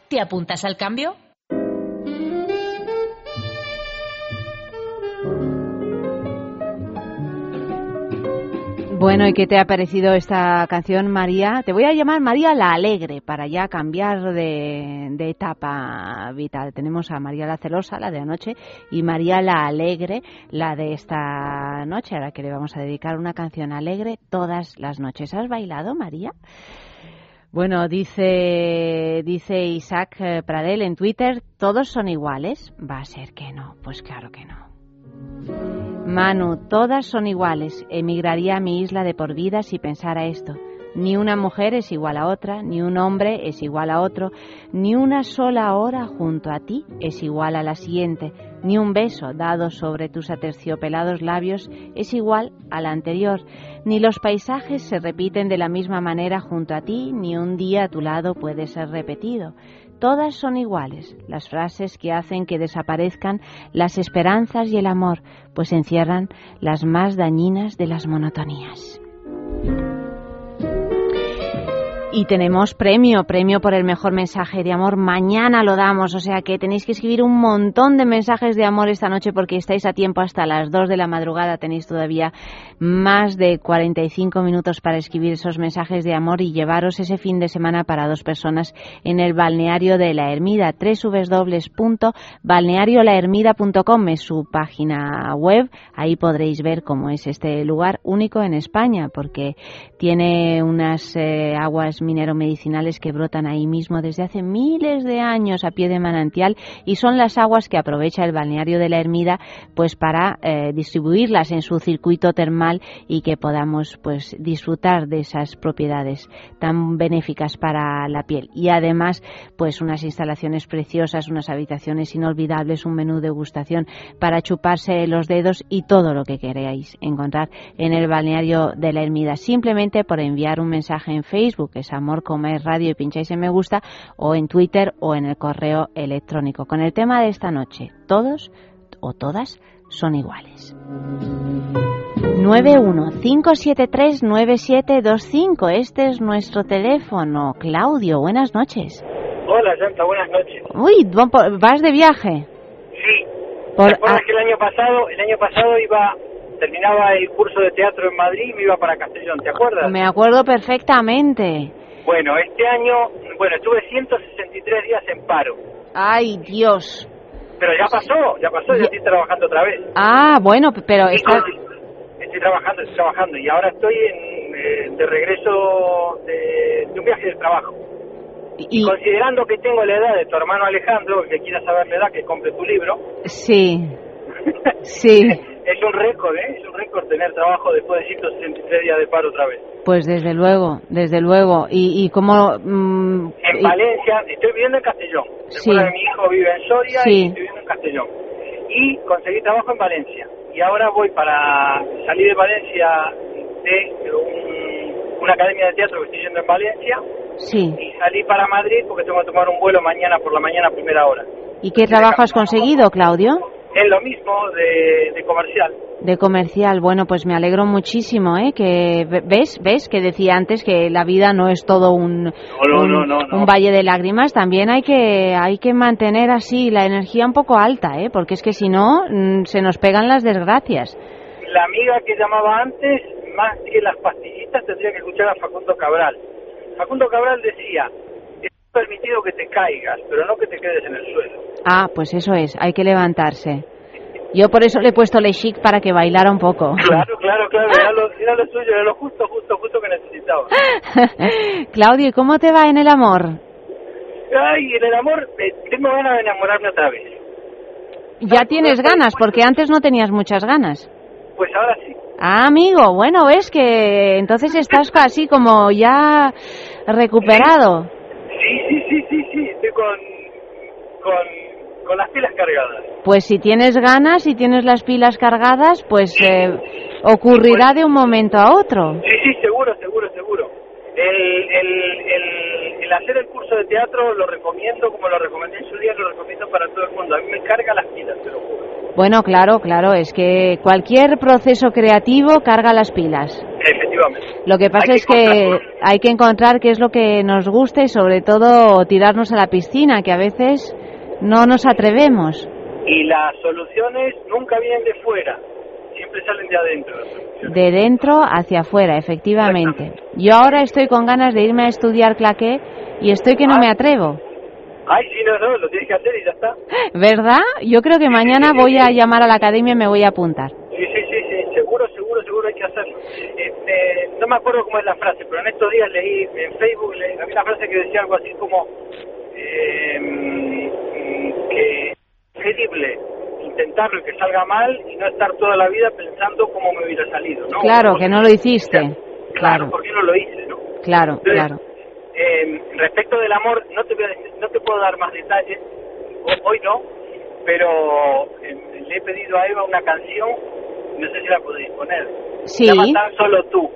¿Te apuntas al cambio? Bueno, ¿y qué te ha parecido esta canción, María? Te voy a llamar María la Alegre para ya cambiar de, etapa vital. Tenemos a María la Celosa, la de anoche, y María la Alegre, la de esta noche, a la que le vamos a dedicar una canción alegre todas las noches. ¿Has bailado, María? Bueno, dice, dice Isaac eh, Pradel en Twitter, ¿todos son iguales? Va a ser que no, pues claro que no. Manu, todas son iguales. Emigraría a mi isla de por vida si pensara esto. Ni una mujer es igual a otra, ni un hombre es igual a otro, ni una sola hora junto a ti es igual a la siguiente, ni un beso dado sobre tus aterciopelados labios es igual al anterior, ni los paisajes se repiten de la misma manera junto a ti, ni un día a tu lado puede ser repetido. Todas son iguales, las frases que hacen que desaparezcan las esperanzas y el amor, pues encierran las más dañinas de las monotonías. Y tenemos premio, premio por el mejor mensaje de amor. Mañana lo damos, o sea que tenéis que escribir un montón de mensajes de amor esta noche porque estáis a tiempo hasta las 2 de la madrugada. Tenéis todavía más de 45 minutos para escribir esos mensajes de amor y llevaros ese fin de semana para dos personas en el balneario de la Ermida. www.balneariolahermida.com es su página web. Ahí podréis ver cómo es este lugar único en España porque tiene unas eh, aguas minero medicinales que brotan ahí mismo desde hace miles de años a pie de manantial y son las aguas que aprovecha el balneario de la Ermida pues para eh, distribuirlas en su circuito termal y que podamos pues disfrutar de esas propiedades tan benéficas para la piel. Y además pues unas instalaciones preciosas, unas habitaciones inolvidables, un menú de degustación para chuparse los dedos y todo lo que queráis encontrar en el balneario de la Ermida. Simplemente por enviar un mensaje en Facebook Amor Comer Radio y pincháis en me gusta o en Twitter o en el correo electrónico. Con el tema de esta noche, todos o todas son iguales. 915739725, este es nuestro teléfono. Claudio, buenas noches. Hola, Santa, buenas noches. Uy, ¿vas de viaje? Sí. Por, ¿Te que el año pasado, el año pasado iba terminaba el curso de teatro en Madrid y me iba para Castellón, ¿te acuerdas? Me acuerdo perfectamente. Bueno, este año, bueno, estuve 163 días en paro. Ay, Dios. Pero ya pasó, ya pasó, ya, estoy trabajando otra vez. Ah, bueno, pero está... Estoy trabajando, estoy trabajando y ahora estoy en, eh, de regreso de, un viaje de trabajo. Y, considerando que tengo la edad de tu hermano Alejandro, que quiera saber la edad, que compre tu libro. Sí. sí. es un récord, ¿eh? Es un récord tener trabajo después de 163 días de paro otra vez. Pues desde luego, desde luego. ¿Y, y cómo...? Mm, en Valencia, estoy viviendo en Castellón. Sí. mi hijo vive en Soria y estoy viviendo en Castellón. Y conseguí trabajo en Valencia. Y ahora voy para salir de Valencia de una academia de teatro que estoy yendo en Valencia. Sí. Y salí para Madrid porque tengo que tomar un vuelo mañana por la mañana a primera hora. ¿Y qué trabajo has conseguido, Claudio? Es lo mismo de, comercial. De comercial, bueno, pues me alegro muchísimo, ¿eh? Que ves, ves que decía antes que la vida no es todo un, un, valle de lágrimas, también hay que hay que mantener así la energía un poco alta, ¿eh? Porque es que si no mm, se nos pegan las desgracias. La amiga que llamaba antes, más que las pastillitas, tendría que escuchar a Facundo Cabral. Facundo Cabral decía, permitido que te caigas, pero no que te quedes en el suelo. Ah, pues eso es, hay que levantarse. Yo por eso le he puesto Le Chic para que bailara un poco. Claro, claro, claro, era lo, era lo suyo, era lo justo, justo, justo que necesitaba. Claudio, ¿y cómo te va en el amor? Ay, en el amor, eh, tengo ganas de enamorarme otra vez. Ya tienes ganas, porque antes no tenías muchas ganas. Pues ahora sí. Ah, amigo, bueno, ves que entonces estás casi como ya recuperado. Sí, sí, sí, sí, sí, estoy con, con con las pilas cargadas. Pues si tienes ganas y tienes las pilas cargadas, pues eh, ocurrirá de un momento a otro. Sí, sí, seguro, seguro, seguro. El, el, el, hacer el curso de teatro lo recomiendo, como lo recomendé en su día, lo recomiendo para todo el mundo. A mí me carga las pilas, te lo juro. Bueno, claro, claro, es que cualquier proceso creativo carga las pilas. Efectivamente. Lo que pasa es que hay que encontrar qué es lo que nos gusta y sobre todo tirarnos a la piscina, que a veces no nos atrevemos. Y las soluciones nunca vienen de fuera, siempre salen de adentro. De dentro hacia afuera, efectivamente. Yo ahora estoy con ganas de irme a estudiar claqué y estoy que no me atrevo. Ay, sí, no, no, lo tienes que hacer y ya está. ¿Verdad? Yo creo que mañana voy a llamar a la academia y me voy a apuntar. Sí, sí, sí, sí, seguro, seguro, seguro hay que hacerlo. Este, no me acuerdo cómo es la frase, pero en estos días leí en Facebook, leí, había una frase que decía algo así como... Eh, que es creíble intentarlo y que salga mal y no estar toda la vida pensando cómo me hubiera salido, ¿no? Claro, que no lo hiciste. Claro, porque no lo hice, ¿no? Claro, claro. Eh, respecto del amor, no te, no te puedo dar más detalles, hoy no, pero eh, le he pedido a Eva una canción, no sé si la podéis poner. Sí. Se llama Tan Solo Tú.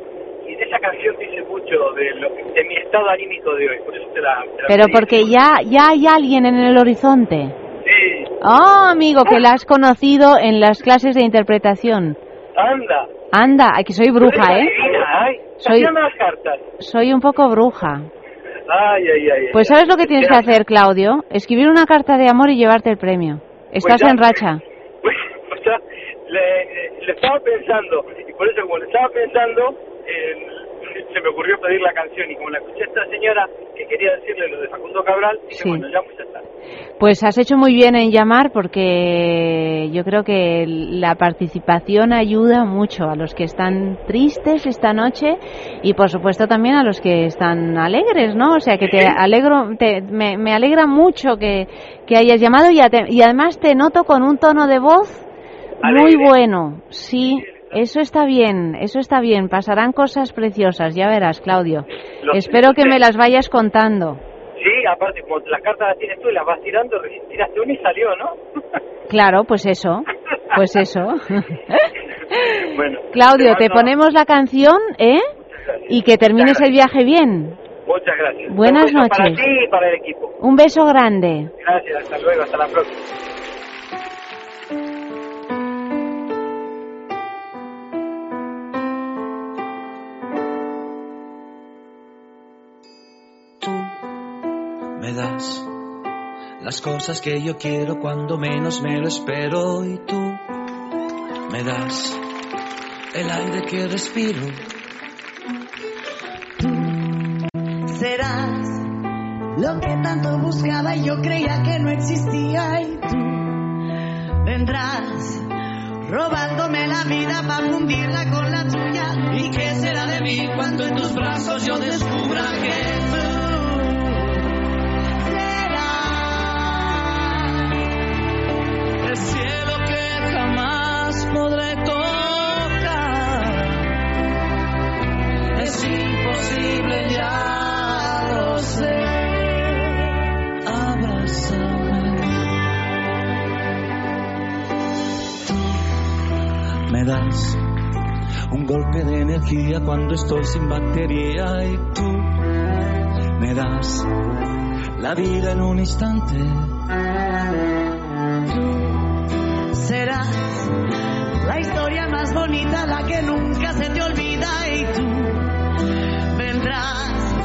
Y esa canción dice mucho de, lo, de mi estado anímico de hoy, por eso te la... pero porque ya, ya hay alguien en el horizonte. Sí. Oh, amigo, que la has conocido en las clases de interpretación. Anda. Anda, que soy bruja, ¿eh? Soy, las cartas. soy un poco bruja. Ay, ay, ay. Pues ¿sabes lo que tienes que hacer, Claudio? Escribir una carta de amor y llevarte el premio. Estás pues en racha. Ya, le, le, estaba pensando, y por eso como le estaba pensando, eh, se me ocurrió pedir la canción y como la escuché a esta señora que quería decirle lo de Facundo Cabral, dije, bueno, ya pues está. Pues has hecho muy bien en llamar porque yo creo que la participación ayuda mucho a los que están tristes esta noche y por supuesto también a los que están alegres, ¿no? O sea que te alegro, te, me, me, alegra mucho que, que hayas llamado y, y además te noto con un tono de voz muy bueno, sí, eso está bien, eso está bien. Pasarán cosas preciosas, ya verás, Claudio. Espero que me las vayas contando. Sí, aparte, como las cartas las tienes tú y las vas tirando, tiraste una y salió, ¿no? Claro, pues eso, pues eso. bueno, Claudio, te, ponemos la canción, ¿eh? Y que termines el viaje bien. Muchas gracias. Buenas noches. Para ti y para el equipo. Un beso grande. Gracias, hasta luego, hasta la próxima. Me das las cosas que yo quiero cuando menos me lo espero y tú me das el aire que respiro. serás lo que tanto buscaba y yo creía que no existía y tú vendrás robándome la vida para fundirla con la tuya. ¿Y qué será de mí cuando en tus brazos yo descubra que tú podré tocar. Es imposible, ya lo sé. Abrázame. Me das un golpe de energía cuando estoy sin batería y tú me das la vida en un instante. serás la historia más bonita, la que nunca se te olvida y tú vendrás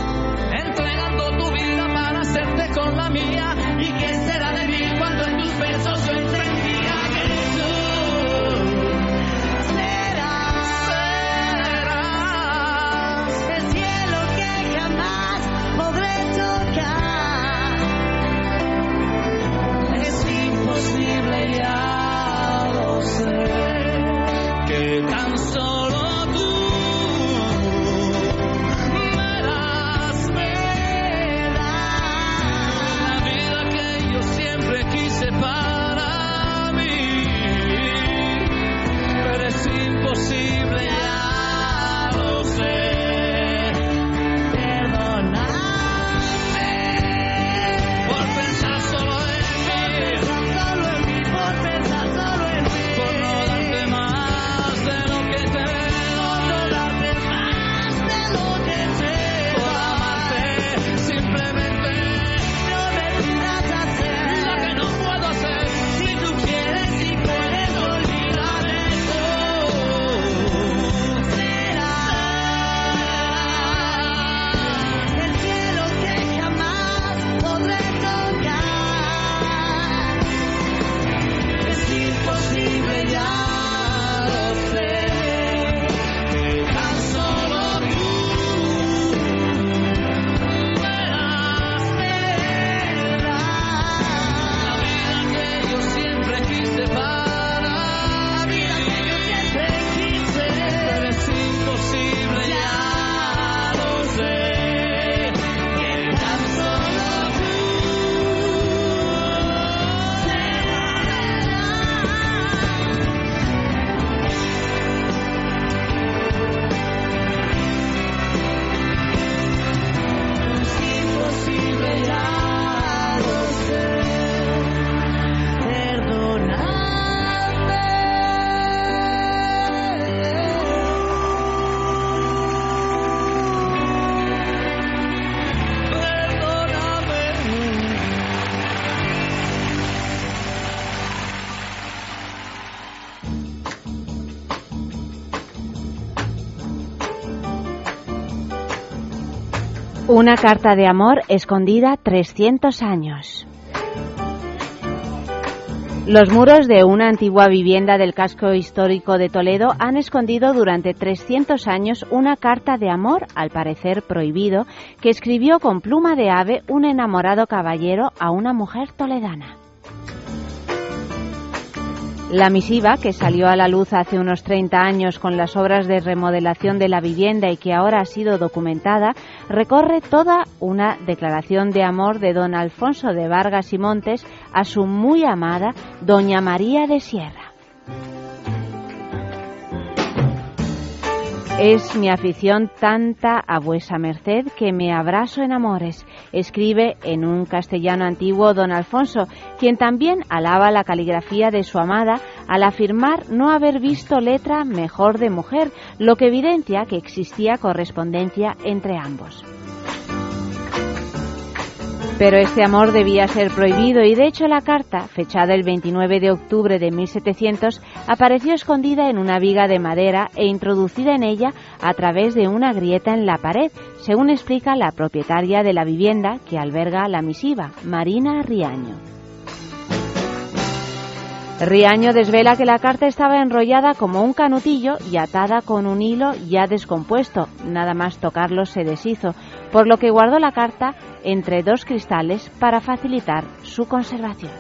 entregando tu vida para hacerte con la mía y qué será de mí cuando en tus besos yo entendía Una carta de amor escondida 300 años. Los muros de una antigua vivienda del casco histórico de Toledo han escondido durante 300 años una carta de amor, al parecer prohibido, que escribió con pluma de ave un enamorado caballero a una mujer toledana. La misiva, que salió a la luz hace unos 30 años con las obras de remodelación de la vivienda y que ahora ha sido documentada, recorre toda una declaración de amor de don Alfonso de Vargas y Montes a su muy amada doña María de Sierra. Es mi afición tanta a vuesa merced que me abrazo en amores, escribe en un castellano antiguo don Alfonso, quien también alaba la caligrafía de su amada al afirmar no haber visto letra mejor de mujer, lo que evidencia que existía correspondencia entre ambos. Pero este amor debía ser prohibido y de hecho la carta, fechada el 29 de octubre de 1700, apareció escondida en una viga de madera e introducida en ella a través de una grieta en la pared, según explica la propietaria de la vivienda que alberga la misiva, Marina Riaño. Riaño desvela que la carta estaba enrollada como un canutillo y atada con un hilo ya descompuesto. Nada más tocarlo se deshizo, por lo que guardó la carta entre dos cristales para facilitar su conservación.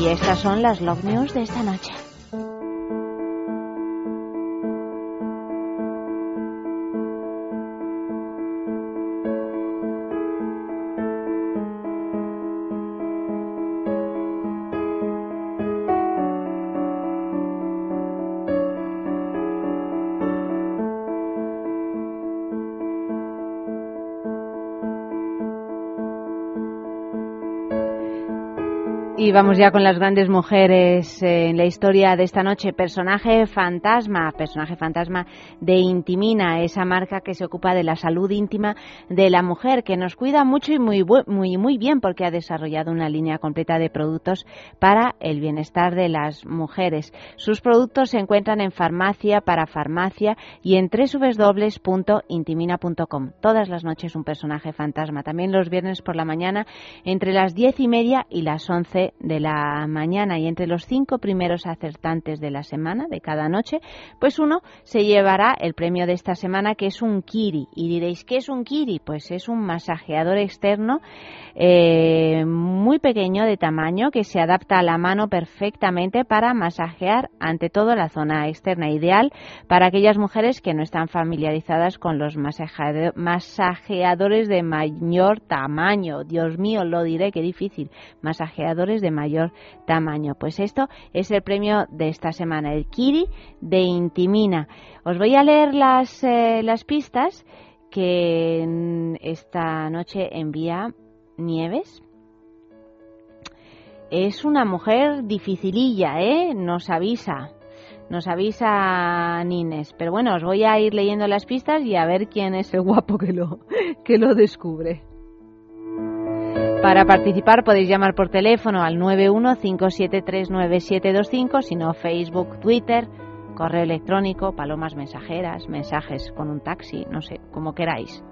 Y estas son las log de esta noche. Y vamos ya con las grandes mujeres en la historia de esta noche. Personaje fantasma, personaje fantasma de Intimina, esa marca que se ocupa de la salud íntima de la mujer, que nos cuida mucho y muy, muy, muy bien porque ha desarrollado una línea completa de productos para el bienestar de las mujeres. Sus productos se encuentran en farmacia, para farmacia y en www.intimina.com. Todas las noches un personaje fantasma. También los viernes por la mañana entre las diez y media y las once de la mañana y entre los cinco primeros acertantes de la semana, de cada noche, pues uno se llevará el premio de esta semana que es un Kiri. Y diréis, ¿qué es un Kiri? Pues es un masajeador externo eh, muy pequeño de tamaño que se adapta a la mano perfectamente para masajear ante todo la zona externa, ideal para aquellas mujeres que no están familiarizadas con los masajeadores de mayor tamaño. Dios mío, lo diré, qué difícil. Masajeadores de mayor tamaño. Pues esto es el premio de esta semana, el Kiri de Intimina. Os voy a leer las, eh, las pistas que esta noche envía Nieves. Es una mujer dificililla, ¿eh? Nos avisa. Nos avisa Nines. Pero bueno, os voy a ir leyendo las pistas y a ver quién es el guapo que lo, que lo descubre. Para participar podéis llamar por teléfono al 915739725, sino Facebook, Twitter, correo electrónico, palomas mensajeras, mensajes con un taxi, no sé, como queráis.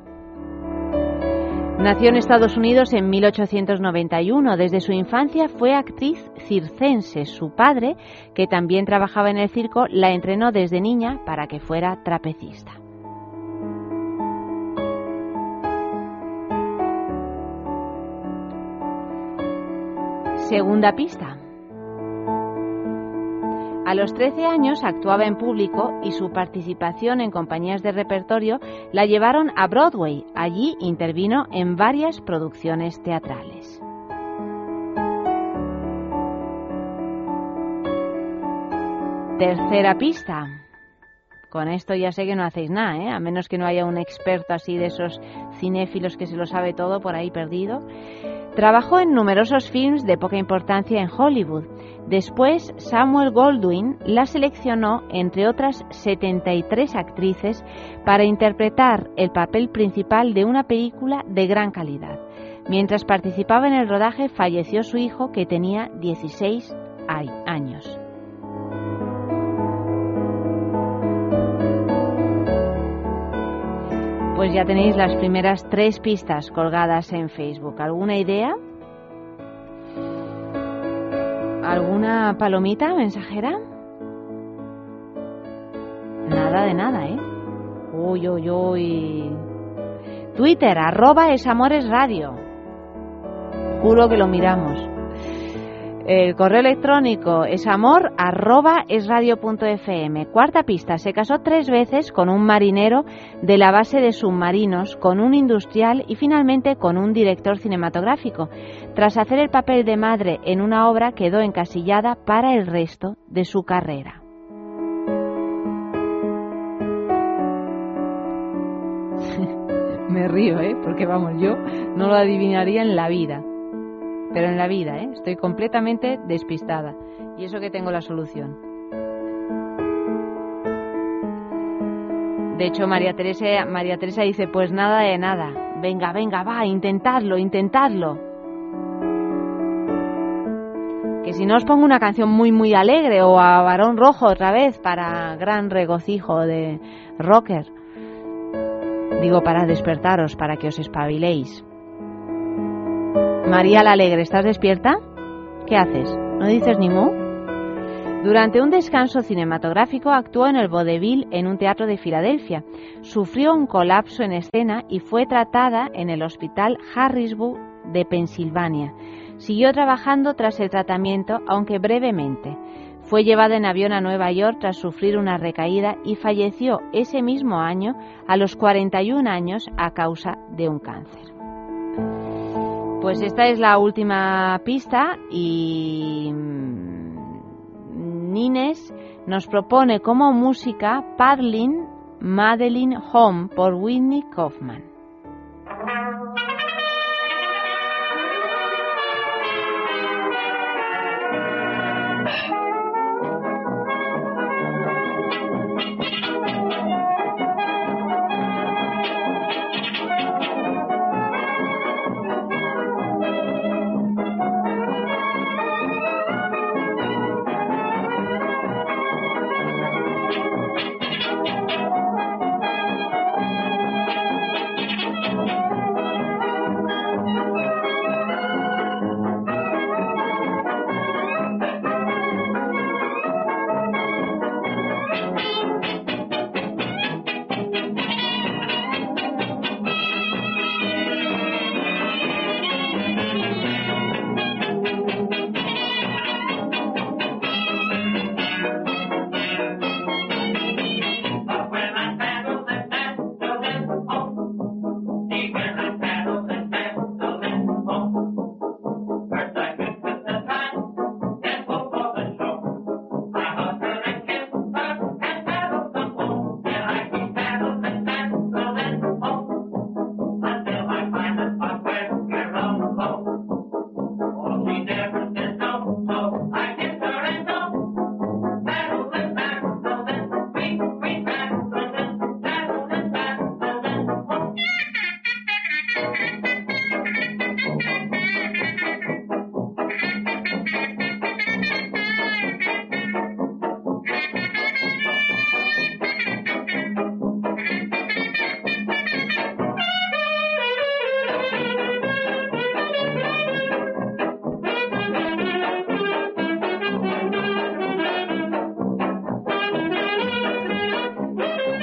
Nació en Estados Unidos en 1891. Desde su infancia fue actriz circense. Su padre, que también trabajaba en el circo, la entrenó desde niña para que fuera trapecista. Segunda pista. A los 13 años actuaba en público y su participación en compañías de repertorio la llevaron a Broadway. Allí intervino en varias producciones teatrales. Tercera pista. Con esto ya sé que no hacéis nada, ¿eh? a menos que no haya un experto así de esos cinéfilos que se lo sabe todo por ahí perdido. Trabajó en numerosos films de poca importancia en Hollywood. Después, Samuel Goldwyn la seleccionó, entre otras 73 actrices, para interpretar el papel principal de una película de gran calidad. Mientras participaba en el rodaje, falleció su hijo, que tenía 16 años. Pues ya tenéis las primeras tres pistas colgadas en Facebook. ¿Alguna idea? ¿Alguna palomita mensajera? Nada de nada, ¿eh? Uy, uy, uy. Twitter, arroba es Radio. Juro que lo miramos. El correo electrónico es amor arroba es. Cuarta pista, se casó tres veces con un marinero de la base de submarinos, con un industrial y finalmente con un director cinematográfico. Tras hacer el papel de madre en una obra quedó encasillada para el resto de su carrera. Me río, ¿eh? Porque vamos, yo no lo adivinaría en la vida pero en la vida, ¿eh? estoy completamente despistada. Y eso que tengo la solución. De hecho, María Teresa, María Teresa dice, pues nada de nada. Venga, venga, va, intentadlo, intentadlo. Que si no os pongo una canción muy, muy alegre o a Varón Rojo otra vez para gran regocijo de rocker. Digo, para despertaros, para que os espabiléis. María la Alegre, ¿estás despierta? ¿Qué haces? ¿No dices ni mu? Durante un descanso cinematográfico actuó en el vodevil en un teatro de Filadelfia. Sufrió un colapso en escena y fue tratada en el hospital Harrisburg de Pensilvania. Siguió trabajando tras el tratamiento, aunque brevemente. Fue llevada en avión a Nueva York tras sufrir una recaída y falleció ese mismo año a los 41 años a causa de un cáncer. Pues esta es la última pista y mm, Nines nos propone como música Paddling Madeline Home por Whitney Kaufman.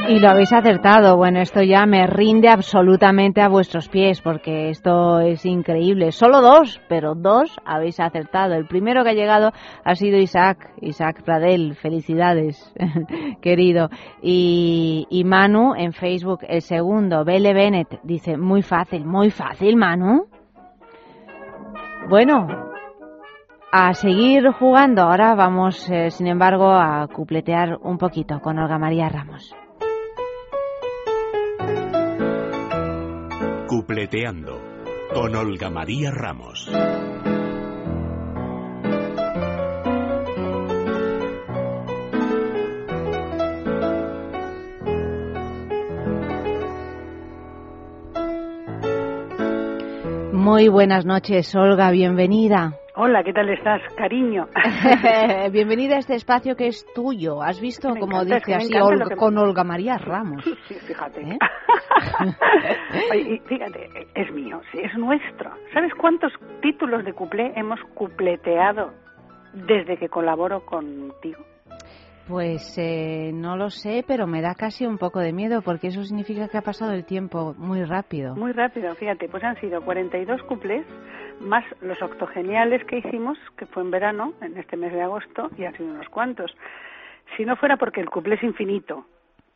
Y lo habéis acertado. Bueno, esto ya me rinde absolutamente a vuestros pies porque esto es increíble. Solo dos, pero dos habéis acertado. El primero que ha llegado ha sido Isaac, Isaac Pradel. Felicidades, querido. Y, y Manu en Facebook, el segundo, Bele Bennett, dice, muy fácil, muy fácil, Manu. Bueno, a seguir jugando. Ahora vamos, eh, sin embargo, a cupletear un poquito con Olga María Ramos. Cupleteando con Olga María Ramos. Muy buenas noches, Olga, bienvenida. Hola, ¿qué tal estás, cariño? Bienvenida a este espacio que es tuyo. ¿Has visto, como dice así, con Olga María Ramos? Sí, fíjate. ¿Eh? fíjate, es mío, sí, es nuestro. ¿Sabes cuántos títulos de cuplé hemos cupleteado desde que colaboro contigo? Pues eh, no lo sé, pero me da casi un poco de miedo porque eso significa que ha pasado el tiempo muy rápido. Muy rápido, fíjate, pues han sido 42 cuplés más los octogeniales que hicimos, que fue en verano, en este mes de agosto, y han sido unos cuantos. Si no fuera porque el cuplé es infinito,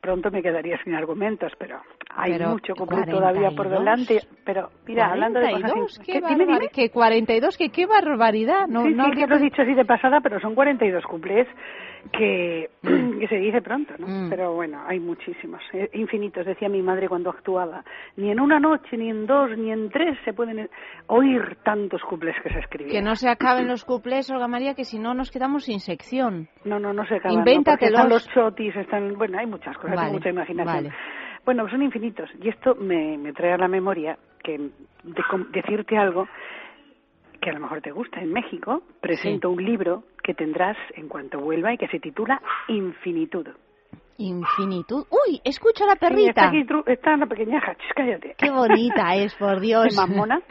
pronto me quedaría sin argumentos, pero hay mucho cuplé todavía por delante. Pero mira, hablando de cosas... ¿Qué, ¿qué, que 42, que qué barbaridad. No, sí, no sí, que lo he dicho así de pasada, pero son 42 cuplés que, que se dice pronto, ¿no? Mm. Pero bueno, hay muchísimos, eh, infinitos, decía mi madre cuando actuaba. Ni en una noche, ni en dos, ni en tres se pueden oír tantos cuplés que se escribían. Que no se acaben los cuplés, Olga María, que si no nos quedamos sin sección. No, no, no se acaban. Invéntatelos. Están los chotis, están, bueno, hay muchas cosas, hay mucha imaginación. Bueno, son infinitos. Y esto me, me trae a la memoria que de, decirte algo que a lo mejor te gusta. En México presento un libro que tendrás en cuanto vuelva y que se titula Infinitud. Infinitud. Uy, escucha la perrita. Sí, está, aquí, está la pequeña cállate. Qué bonita es, por Dios. mamona.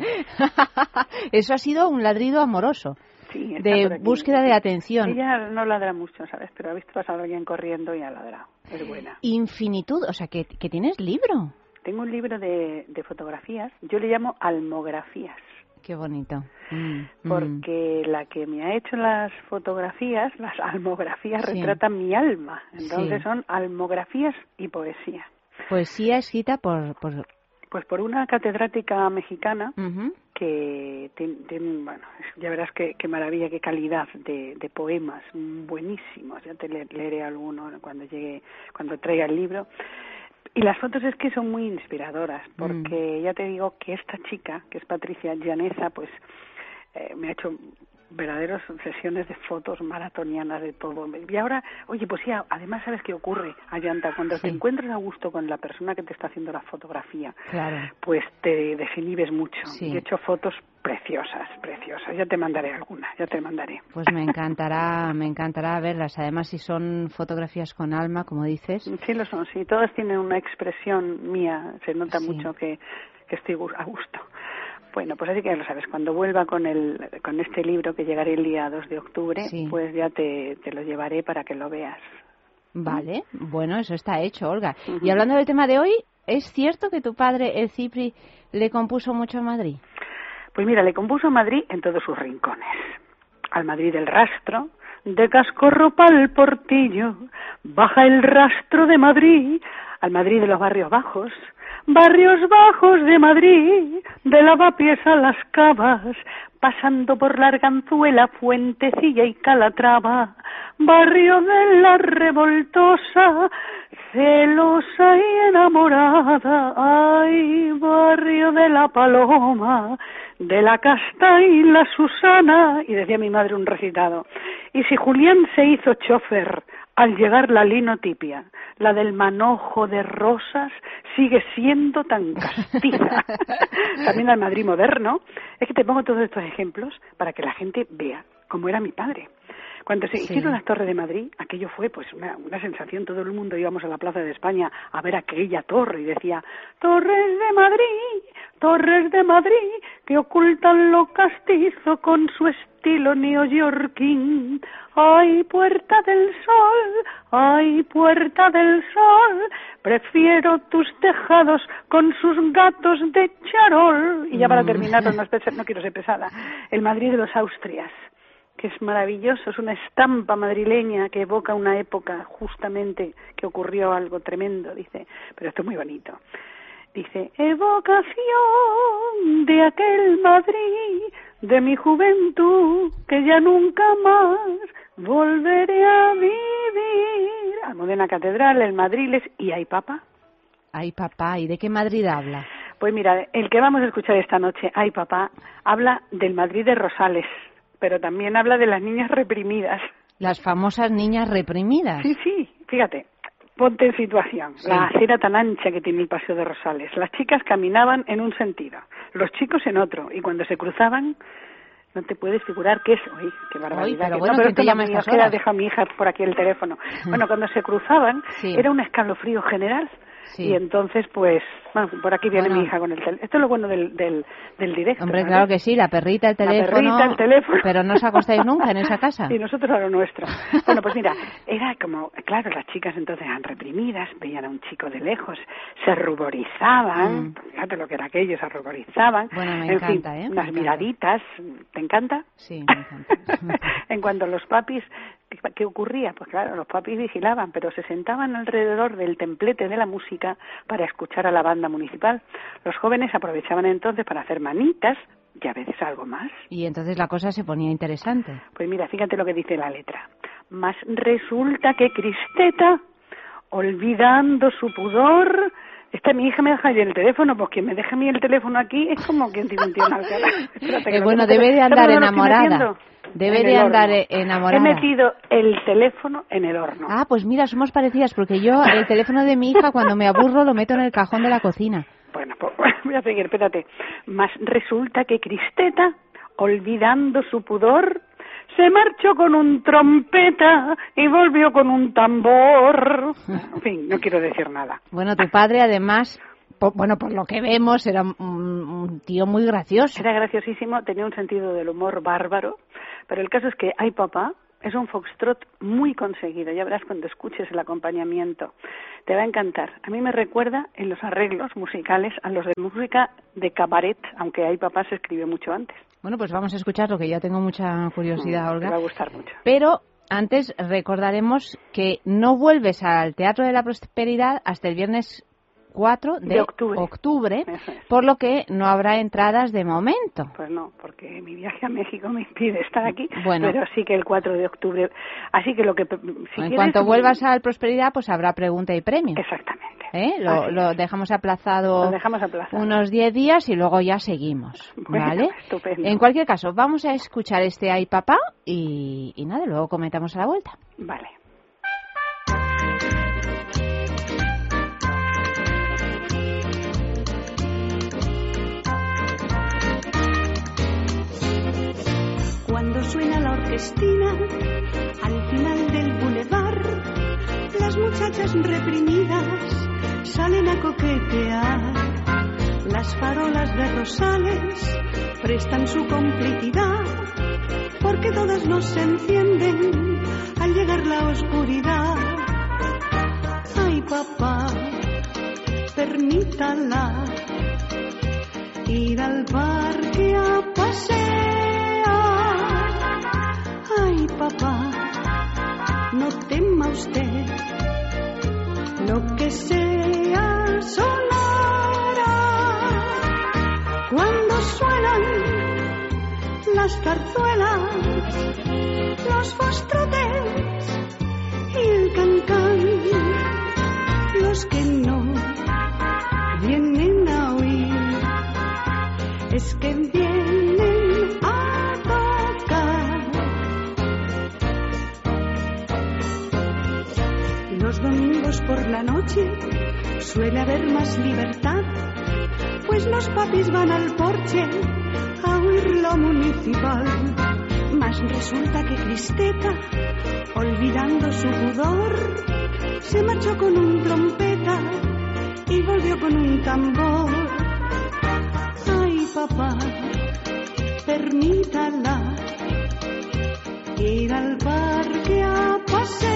Eso ha sido un ladrido amoroso. Sí, de búsqueda de atención. Ella no ladra mucho, ¿sabes? Pero ha visto pasar a alguien corriendo y ha ladrado. Es buena. Infinitud, o sea, que, que tienes libro. Tengo un libro de, de fotografías. Yo le llamo almografías. Qué bonito. Mm, mm. porque la que me ha hecho las fotografías, las almografías, retratan mi alma. Entonces son almografías y poesía. Poesía escrita por, por... Pues por una catedrática mexicana que tiene, bueno, ya verás qué, qué maravilla, qué calidad de, de, poemas buenísimos. Ya te leeré alguno cuando llegue, cuando traiga el libro. Y las fotos es que son muy inspiradoras, mm. porque ya te digo que esta chica, que es Patricia Llaneza, pues eh, me ha hecho verdaderas sesiones de fotos maratonianas de todo. Y ahora, oye, pues sí, además, ¿sabes qué ocurre, Ayanta? Cuando te encuentras a gusto con la persona que te está haciendo la fotografía, pues te desinhibes mucho. Y he hecho fotos preciosas, preciosas. Ya te mandaré alguna, ya te mandaré. Pues me encantará, me encantará verlas. Además, si son fotografías con alma, como dices. Sí, lo son, sí. Todas tienen una expresión mía. Se nota mucho que, que estoy a gusto. Bueno, pues así que ya lo sabes, cuando vuelva con, el, con este libro que llegaré el día 2 de octubre, pues ya te, te, lo llevaré para que lo veas. Vale, bueno, eso está hecho, Olga. Y hablando del tema de hoy, ¿es cierto que tu padre, el Cipri, le compuso mucho a Madrid? Pues mira, le compuso a Madrid en todos sus rincones. Al Madrid del rastro, de cascorro pa'l portillo, baja el rastro de Madrid, al Madrid de los barrios bajos, barrios bajos de Madrid, de lavapiés a las cavas, pasando por la Arganzuela, Fuentecilla y Calatrava, barrio de la revoltosa, celosa y enamorada, ay, barrio de la paloma, de la casta y la Susana, y decía mi madre un recitado, y si Julián se hizo chofer al llegar la linotipia, la del manojo de rosas, sigue siendo tan castiza. También al Madrid moderno. Es que te pongo todos estos ejemplos para que la gente vea cómo era mi padre. Cuando se hicieron las Torres de Madrid, aquello fue pues una, una, sensación, todo el mundo íbamos a la Plaza de España a ver aquella torre y decía, Torres de Madrid, Torres de Madrid, que ocultan lo castizo con su estilo neoyorquín. Ay, puerta del sol, ay, puerta del sol, prefiero tus tejados con sus gatos de charol. Y ya para mm. terminar, no, no quiero ser pesada, el Madrid de los Austrias que es maravilloso, es una estampa madrileña que evoca una época justamente que ocurrió algo tremendo, dice, pero esto es muy bonito. Dice, evocación de aquel Madrid, de mi juventud, que ya nunca más volveré a vivir. Almudena Catedral, el Madriles y hay papá. Ay papá, ¿y de qué Madrid habla? Pues mira, el que vamos a escuchar esta noche, Ay papá, habla del Madrid de Rosales, pero también habla de las niñas reprimidas. Las famosas niñas reprimidas. Sí, sí, fíjate. Ponte en situación. La acera tan ancha que tiene el Paseo de Rosales. Las chicas caminaban en un sentido, los chicos en otro, y cuando se cruzaban, no te puedes figurar qué es. Uy, qué barbaridad. pero bueno, te llama deja a mi hija por aquí el teléfono. Bueno, cuando se cruzaban, era un escalofrío general. Y entonces, pues, bueno, por aquí viene mi hija con el teléfono. Esto es lo bueno del, del, del directo. Hombre, claro que sí, la perrita, el teléfono. el teléfono. Pero no os acostáis nunca en esa casa. Y nosotros a lo nuestro. bueno, pues mira, era como, claro, las chicas entonces eran reprimidas, veían a un chico de lejos, se ruborizaban, mm. fíjate lo que era aquello, se ruborizaban. Bueno, me encanta, ¿eh? Unas miraditas, ¿te encanta? Sí, me encanta. en cuanto los papis ¿Qué ocurría? Pues claro, los papis vigilaban, pero se sentaban alrededor del templete de la música para escuchar a la banda municipal. Los jóvenes aprovechaban entonces para hacer manitas y a veces algo más. Y entonces la cosa se ponía interesante. Pues mira, fíjate lo que dice la letra. Más resulta que Cristeta, olvidando su pudor, esta mi hija me deja ahí el teléfono, pues quien me deja a mí el teléfono aquí es como quien tiene un tío en eh, Bueno, debe de andar enamorada. Debe de andar enamorada. He metido el teléfono en el horno. Ah, pues mira, somos parecidas, porque yo el teléfono de mi hija cuando me aburro lo meto en el cajón de la cocina. Bueno, pues voy a seguir, espérate. Más resulta que Cristeta, olvidando su pudor, se marchó con un trompeta y volvió con un tambor. En fin, no quiero decir nada. Bueno, tu padre además bueno, por lo que vemos, era un, tío muy gracioso. Era graciosísimo, tenía un sentido del humor bárbaro, pero el caso es que Ay Papá es un foxtrot muy conseguido, ya verás cuando escuches el acompañamiento. Te va a encantar. A mí me recuerda en los arreglos musicales a los de música de cabaret, aunque Ay Papá se escribió mucho antes. Bueno, pues vamos a escucharlo, que ya tengo mucha curiosidad, mm, Olga. Te va a gustar mucho. Pero antes recordaremos que no vuelves al Teatro de la Prosperidad hasta el viernes 4 de, octubre, por lo que no habrá entradas de momento. Pues no, porque mi viaje a México me impide estar aquí, bueno, pero sí que el 4 de octubre. Así que lo que. en cuanto vuelvas al Prosperidad, pues habrá pregunta y premio. Exactamente. ¿Eh? Lo, dejamos aplazado unos 10 días y luego ya seguimos. ¿Vale? estupendo. En cualquier caso, vamos a escuchar este Ay Papá y, y nada, luego comentamos a la vuelta. Vale. Al final del bulevar. Las muchachas reprimidas salen a coquetear. Las farolas de Rosales prestan su complicidad porque todas nos encienden al llegar la oscuridad. Ay papá, permítala ir al parque a pasear usted, lo que sea sonará. Cuando suenan las zarzuelas, los postrotes y el cancán, los que no por la noche suele haber más libertad, pues los papis van al porche a oír lo municipal. Mas resulta que Cristeta, olvidando su pudor, se marchó con un trompeta y volvió con un tambor. Ay, papá, permítala ir al parque a pasear.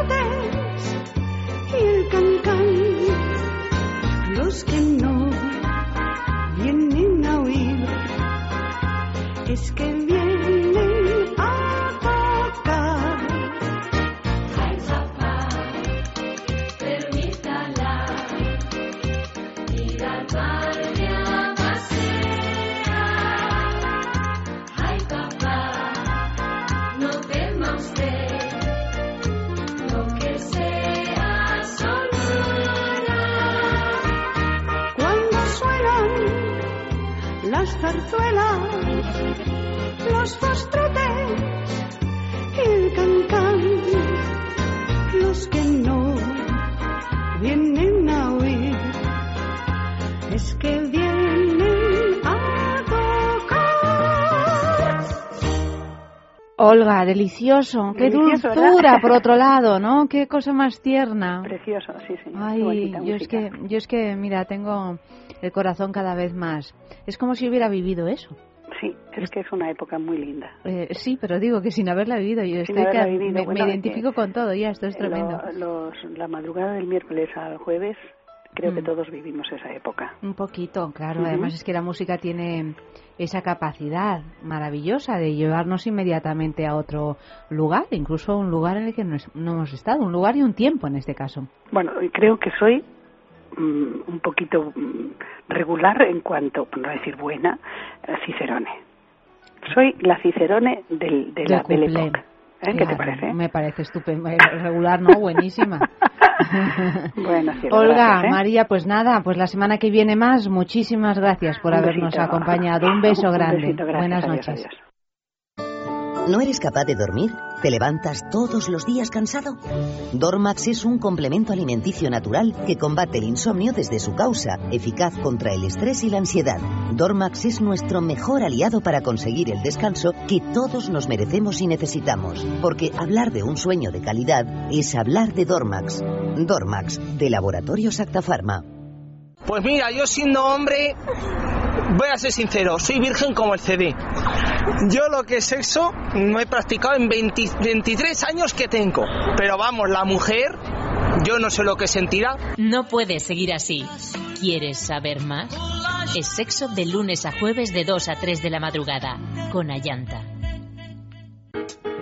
los postrotes y el cancán, los que no vienen a oír, es que vienen a tocar. Olga, delicioso. Qué Delicioso, dulzura, ¿verdad? por otro lado, ¿no? Qué cosa más tierna. Precioso, sí, sí. Ay, bonita yo es que, yo es que, mira, tengo el corazón cada vez más. Es como si hubiera vivido eso. Sí, es que es una época muy linda. Eh, sí, pero digo que sin haberla vivido, yo Sin estoy que- vivido, me, me bueno, es identifico con todo, ya, esto es Lo- tremendo. los- la madrugada del miércoles al jueves, creo que Mm. todos vivimos esa época. Un poquito, claro. Ujú. Además es que la música tiene esa capacidad maravillosa de llevarnos inmediatamente a otro lugar, incluso un lugar en el que no, no hemos estado, un lugar y un tiempo en este caso. Bueno, creo que soy mm, un poquito mm, regular en cuanto, por no decir buena, Cicerone. Soy la Cicerone del, de la. ¿Eh? ¿Qué te parece? Me parece estupendo. Eh, Regular, ¿no? Buenísima. Bueno, Olga, gracias, ¿eh? María, pues nada, pues la semana que viene más, muchísimas gracias por Un habernos besito. acompañado. Un beso Un grande. besito, gracias, Buenas adiós, noches. adiós. ¿No eres capaz de dormir? ¿Te levantas todos los días cansado? Dormax es un complemento alimenticio natural que combate el insomnio desde su causa, eficaz contra el estrés y la ansiedad. Dormax es nuestro mejor aliado para conseguir el descanso que todos nos merecemos y necesitamos, porque hablar de un sueño de calidad es hablar de Dormax. Dormax, de Laboratorios Actafarma. Pues mira, yo siendo hombre, voy a ser sincero, soy virgen como el CD. Yo lo que es sexo no he practicado en 20 23 años que tengo. Pero vamos, la mujer, yo no sé lo que sentirá. No puedes seguir así. ¿Quieres saber más? Es sexo de lunes a jueves de 2 a 3 de la madrugada con Ayanta.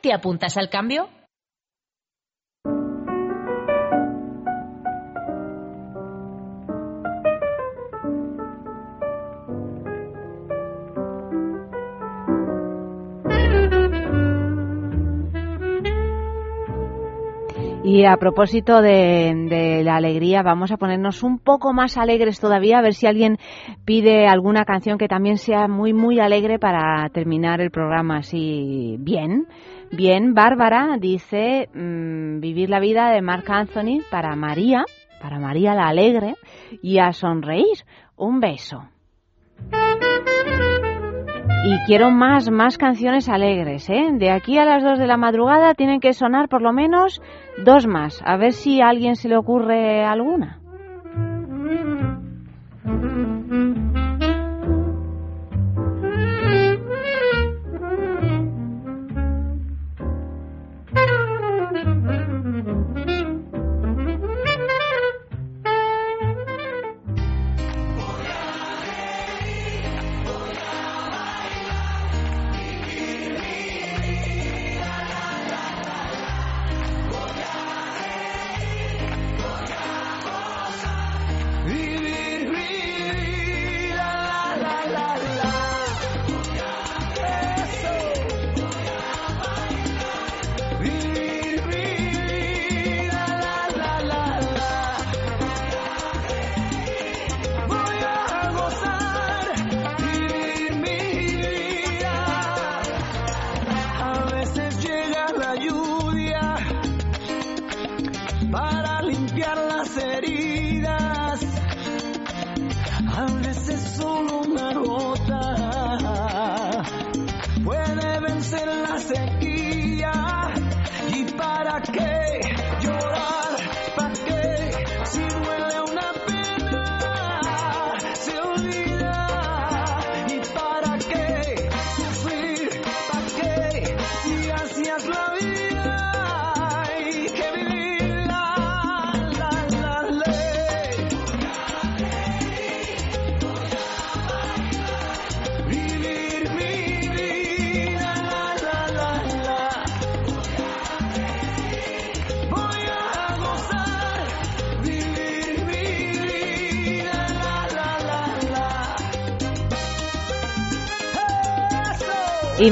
¿te apuntas al cambio? Y a propósito de, la alegría, vamos a ponernos un poco más alegres todavía, a ver si alguien pide alguna canción que también sea muy, muy alegre para terminar el programa así bien. Bien, Bárbara dice mm, Vivir la vida de Marc Anthony para María, para María la Alegre, y a sonreír. Un beso. Y quiero más, más canciones alegres, ¿eh? De aquí a las dos de la madrugada tienen que sonar por lo menos dos más. A ver si a alguien se le ocurre alguna.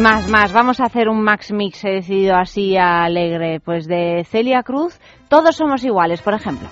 Más, más. Vamos a hacer un Max Mix, he decidido así alegre. Pues de Celia Cruz, todos somos iguales, por ejemplo.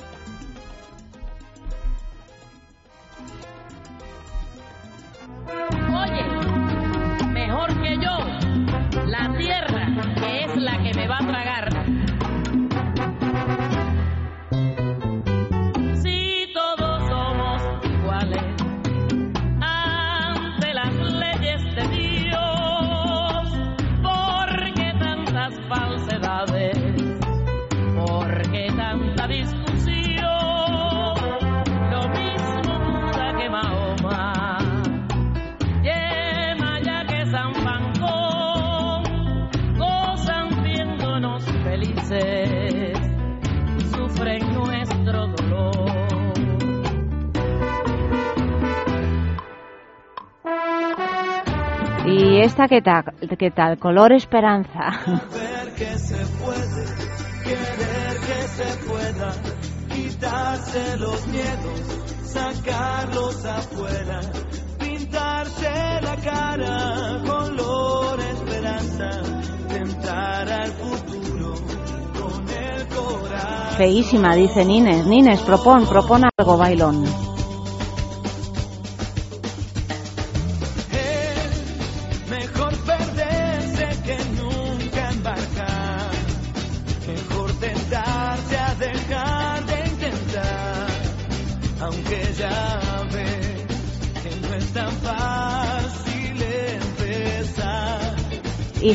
Esta qué tal? ¿Qué tal? Color esperanza. Ver que se puede, querer que se pueda, quitarse los miedos, sacarlos afuera, pintarse la cara, color esperanza, tentar al futuro con el corazón. Feísima, dice Nines. Nines, propon, propon algo, bailón.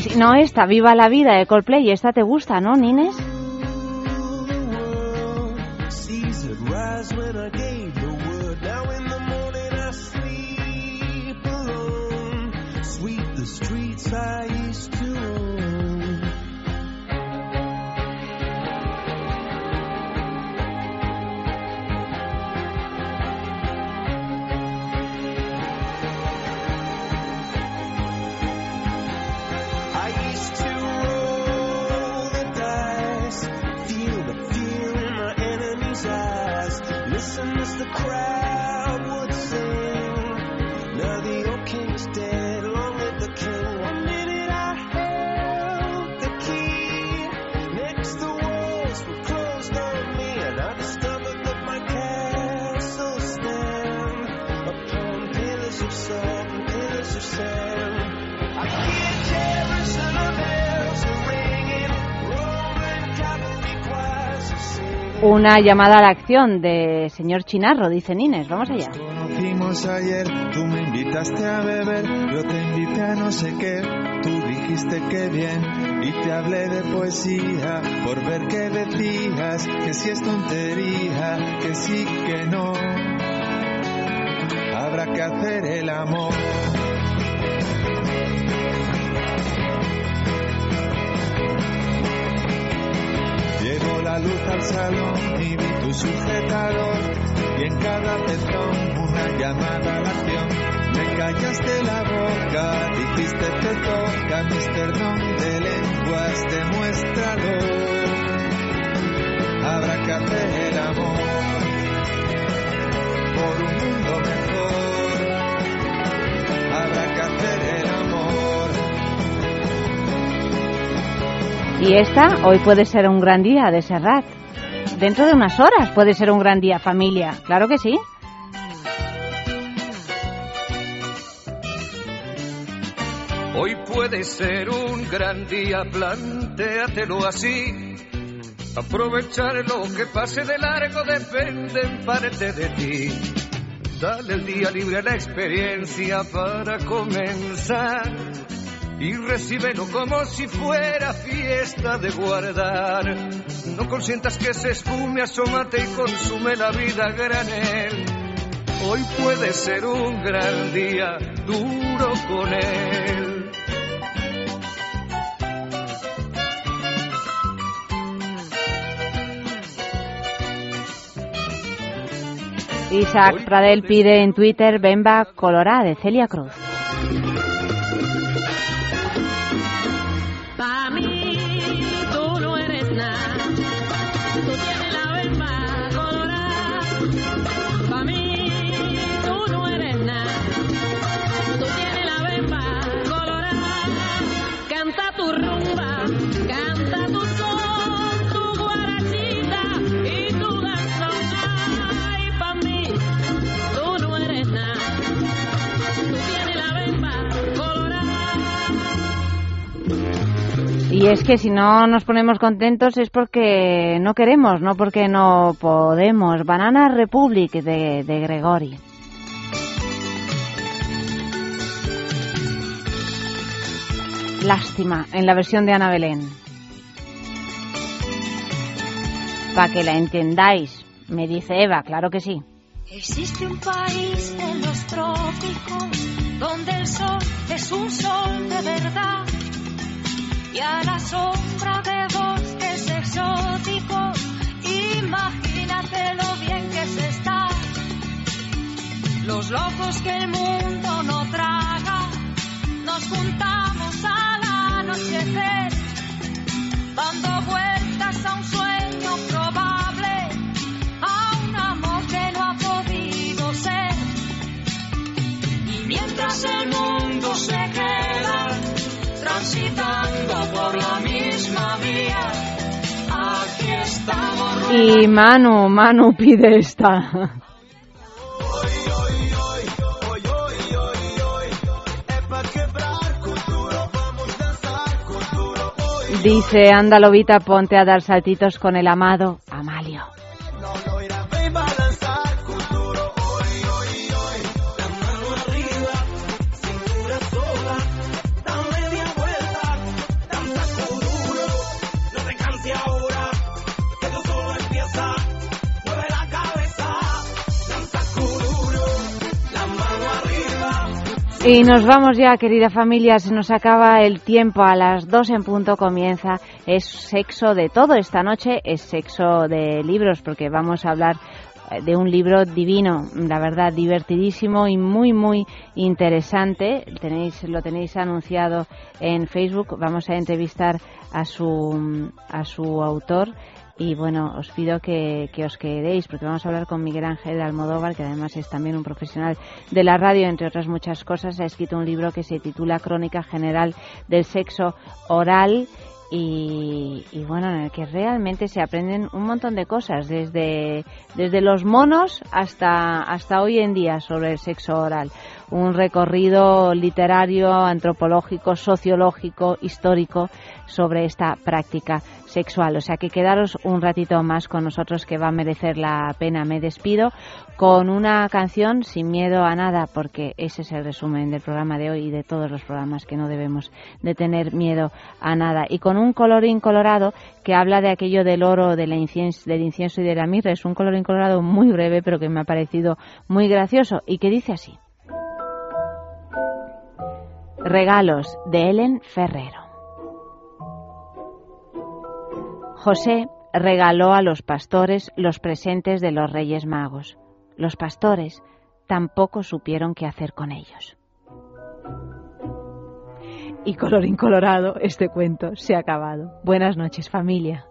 Si no esta, Viva la Vida de Coldplay. Esta te gusta, ¿no, Nines? Una llamada a la acción de señor Chinarro, dice Nines. Vamos allá. Conocimos ayer, tú me invitaste a beber, yo te invité a no sé qué, tú dijiste que bien, y te hablé de poesía, por ver qué decías, que si es tontería, que sí, que no, habrá que hacer el amor. La luz al salón y vi tu sujetador y en cada pezón una llamada a la acción. Me callaste la boca, dijiste te toca, Mr. Don de lenguas, demuéstralo. Habrá que hacer el amor por un mundo mejor. Y esta hoy puede ser un gran día de Serrat. Dentro de unas horas puede ser un gran día, familia. Claro que sí. Hoy puede ser un gran día, plantéatelo así. Aprovechar lo que pase de largo depende en parte de ti. Dale el día libre a la experiencia para comenzar y recíbelo como si fuera fiesta de guardar. No consientas que se espume, asómate y consume la vida granel. Hoy puede ser un gran día, duro con él. Isaac Pradel pide en Twitter Bemba Colorá de Celia Cruz. Y es que si no nos ponemos contentos es porque no queremos, no porque no podemos. Banana Republic de, de Gregori. Lástima, en la versión de Ana Belén. Para que la entendáis, me dice Eva, claro que sí. Existe un país en los trópicos donde el sol es un sol de verdad y a la sombra de bosques exóticos. Imagínate lo bien que se está. Los locos que el mundo no traga, nos juntamos al anochecer, dando vueltas a un sueño Y Manu, Manu pide esta. Dice, anda lobita, ponte a dar saltitos con el amado Y nos vamos ya, querida familia, se nos acaba el tiempo. A las dos en punto comienza. Es sexo de todo. Esta noche es sexo de libros, porque vamos a hablar eh, de un libro divino, la verdad, divertidísimo y muy, muy interesante. Tenéis, lo tenéis anunciado en Facebook. Vamos a entrevistar a su, a su autor. Y bueno, os pido que, que os quedéis porque vamos a hablar con Miguel Ángel Almodóvar, que además es también un profesional de la radio, entre otras muchas cosas. Ha escrito un libro que se titula Crónica General del Sexo Oral y, bueno, en el que realmente se aprenden un montón de cosas, desde, desde los monos hasta, hasta hoy en día sobre el sexo oral. Un recorrido literario, antropológico, sociológico, histórico sobre esta práctica sexual. O sea que quedaros un ratito más con nosotros que va a merecer la pena. Me despido con una canción sin miedo a nada, porque ese es el resumen del programa de hoy y de todos los programas que no debemos de tener miedo a nada. Y con un colorín colorado que habla de aquello del oro, del incienso, y de la mirra. Es un colorín colorado muy breve, pero que me ha parecido muy gracioso y que dice así. Regalos de Ellen Ferrero. José regaló a los pastores los presentes de los Reyes Magos. Los pastores tampoco supieron qué hacer con ellos. Y colorín colorado, este cuento se ha acabado. Buenas noches, familia.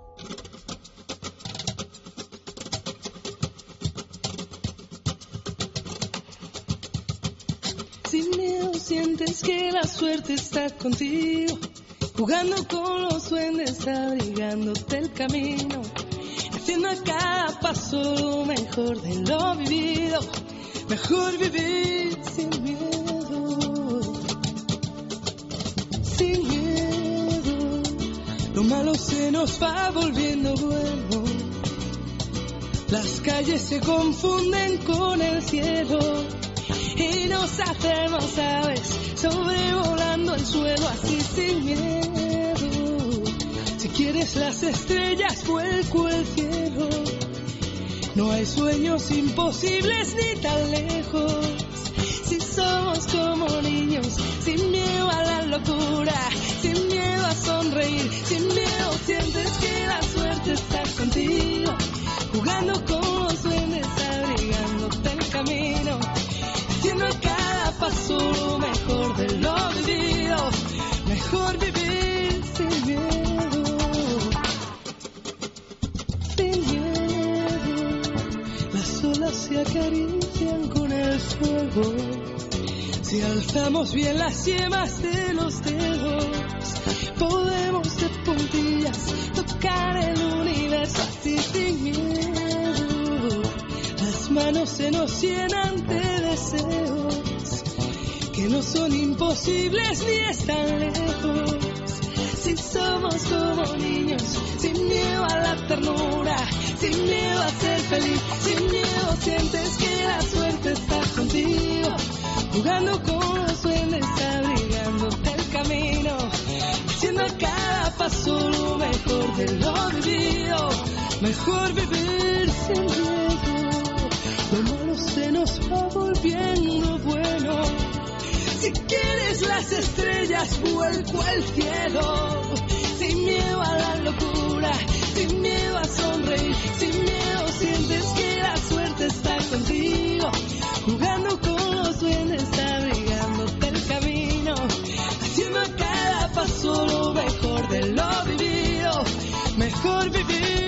Sientes que la suerte está contigo, jugando con los duendes, abrigándote el camino, haciendo a cada paso lo mejor de lo vivido, mejor vivir sin miedo, sin miedo, lo malo se nos va volviendo bueno, las calles se confunden con el cielo y nos hacemos aves sobrevolando el suelo así sin miedo. Si quieres las estrellas, vuelco el cielo. No hay sueños imposibles ni tan lejos. Si somos como niños, sin miedo a la locura, sin miedo a sonreír, sin miedo sientes que la suerte está contigo, si alzamos bien las yemas de los dedos, podemos de puntillas tocar el universo así sin miedo. Las manos se nos llenan de deseos que no son imposibles ni están lejos. Si somos como niños, sin miedo a la ternura, sin miedo a ser feliz, sin miedo sientes que la suerte está contigo, jugando con los sueños, abrigándote el camino, haciendo cada paso lo mejor de lo vivido, mejor vivir sin miedo, lo malo se nos va volviendo bueno. Si quieres las estrellas, vuelco al cielo. Sin miedo a la locura, sin miedo a sonreír, sin miedo sientes que la suerte Mejor vivir sin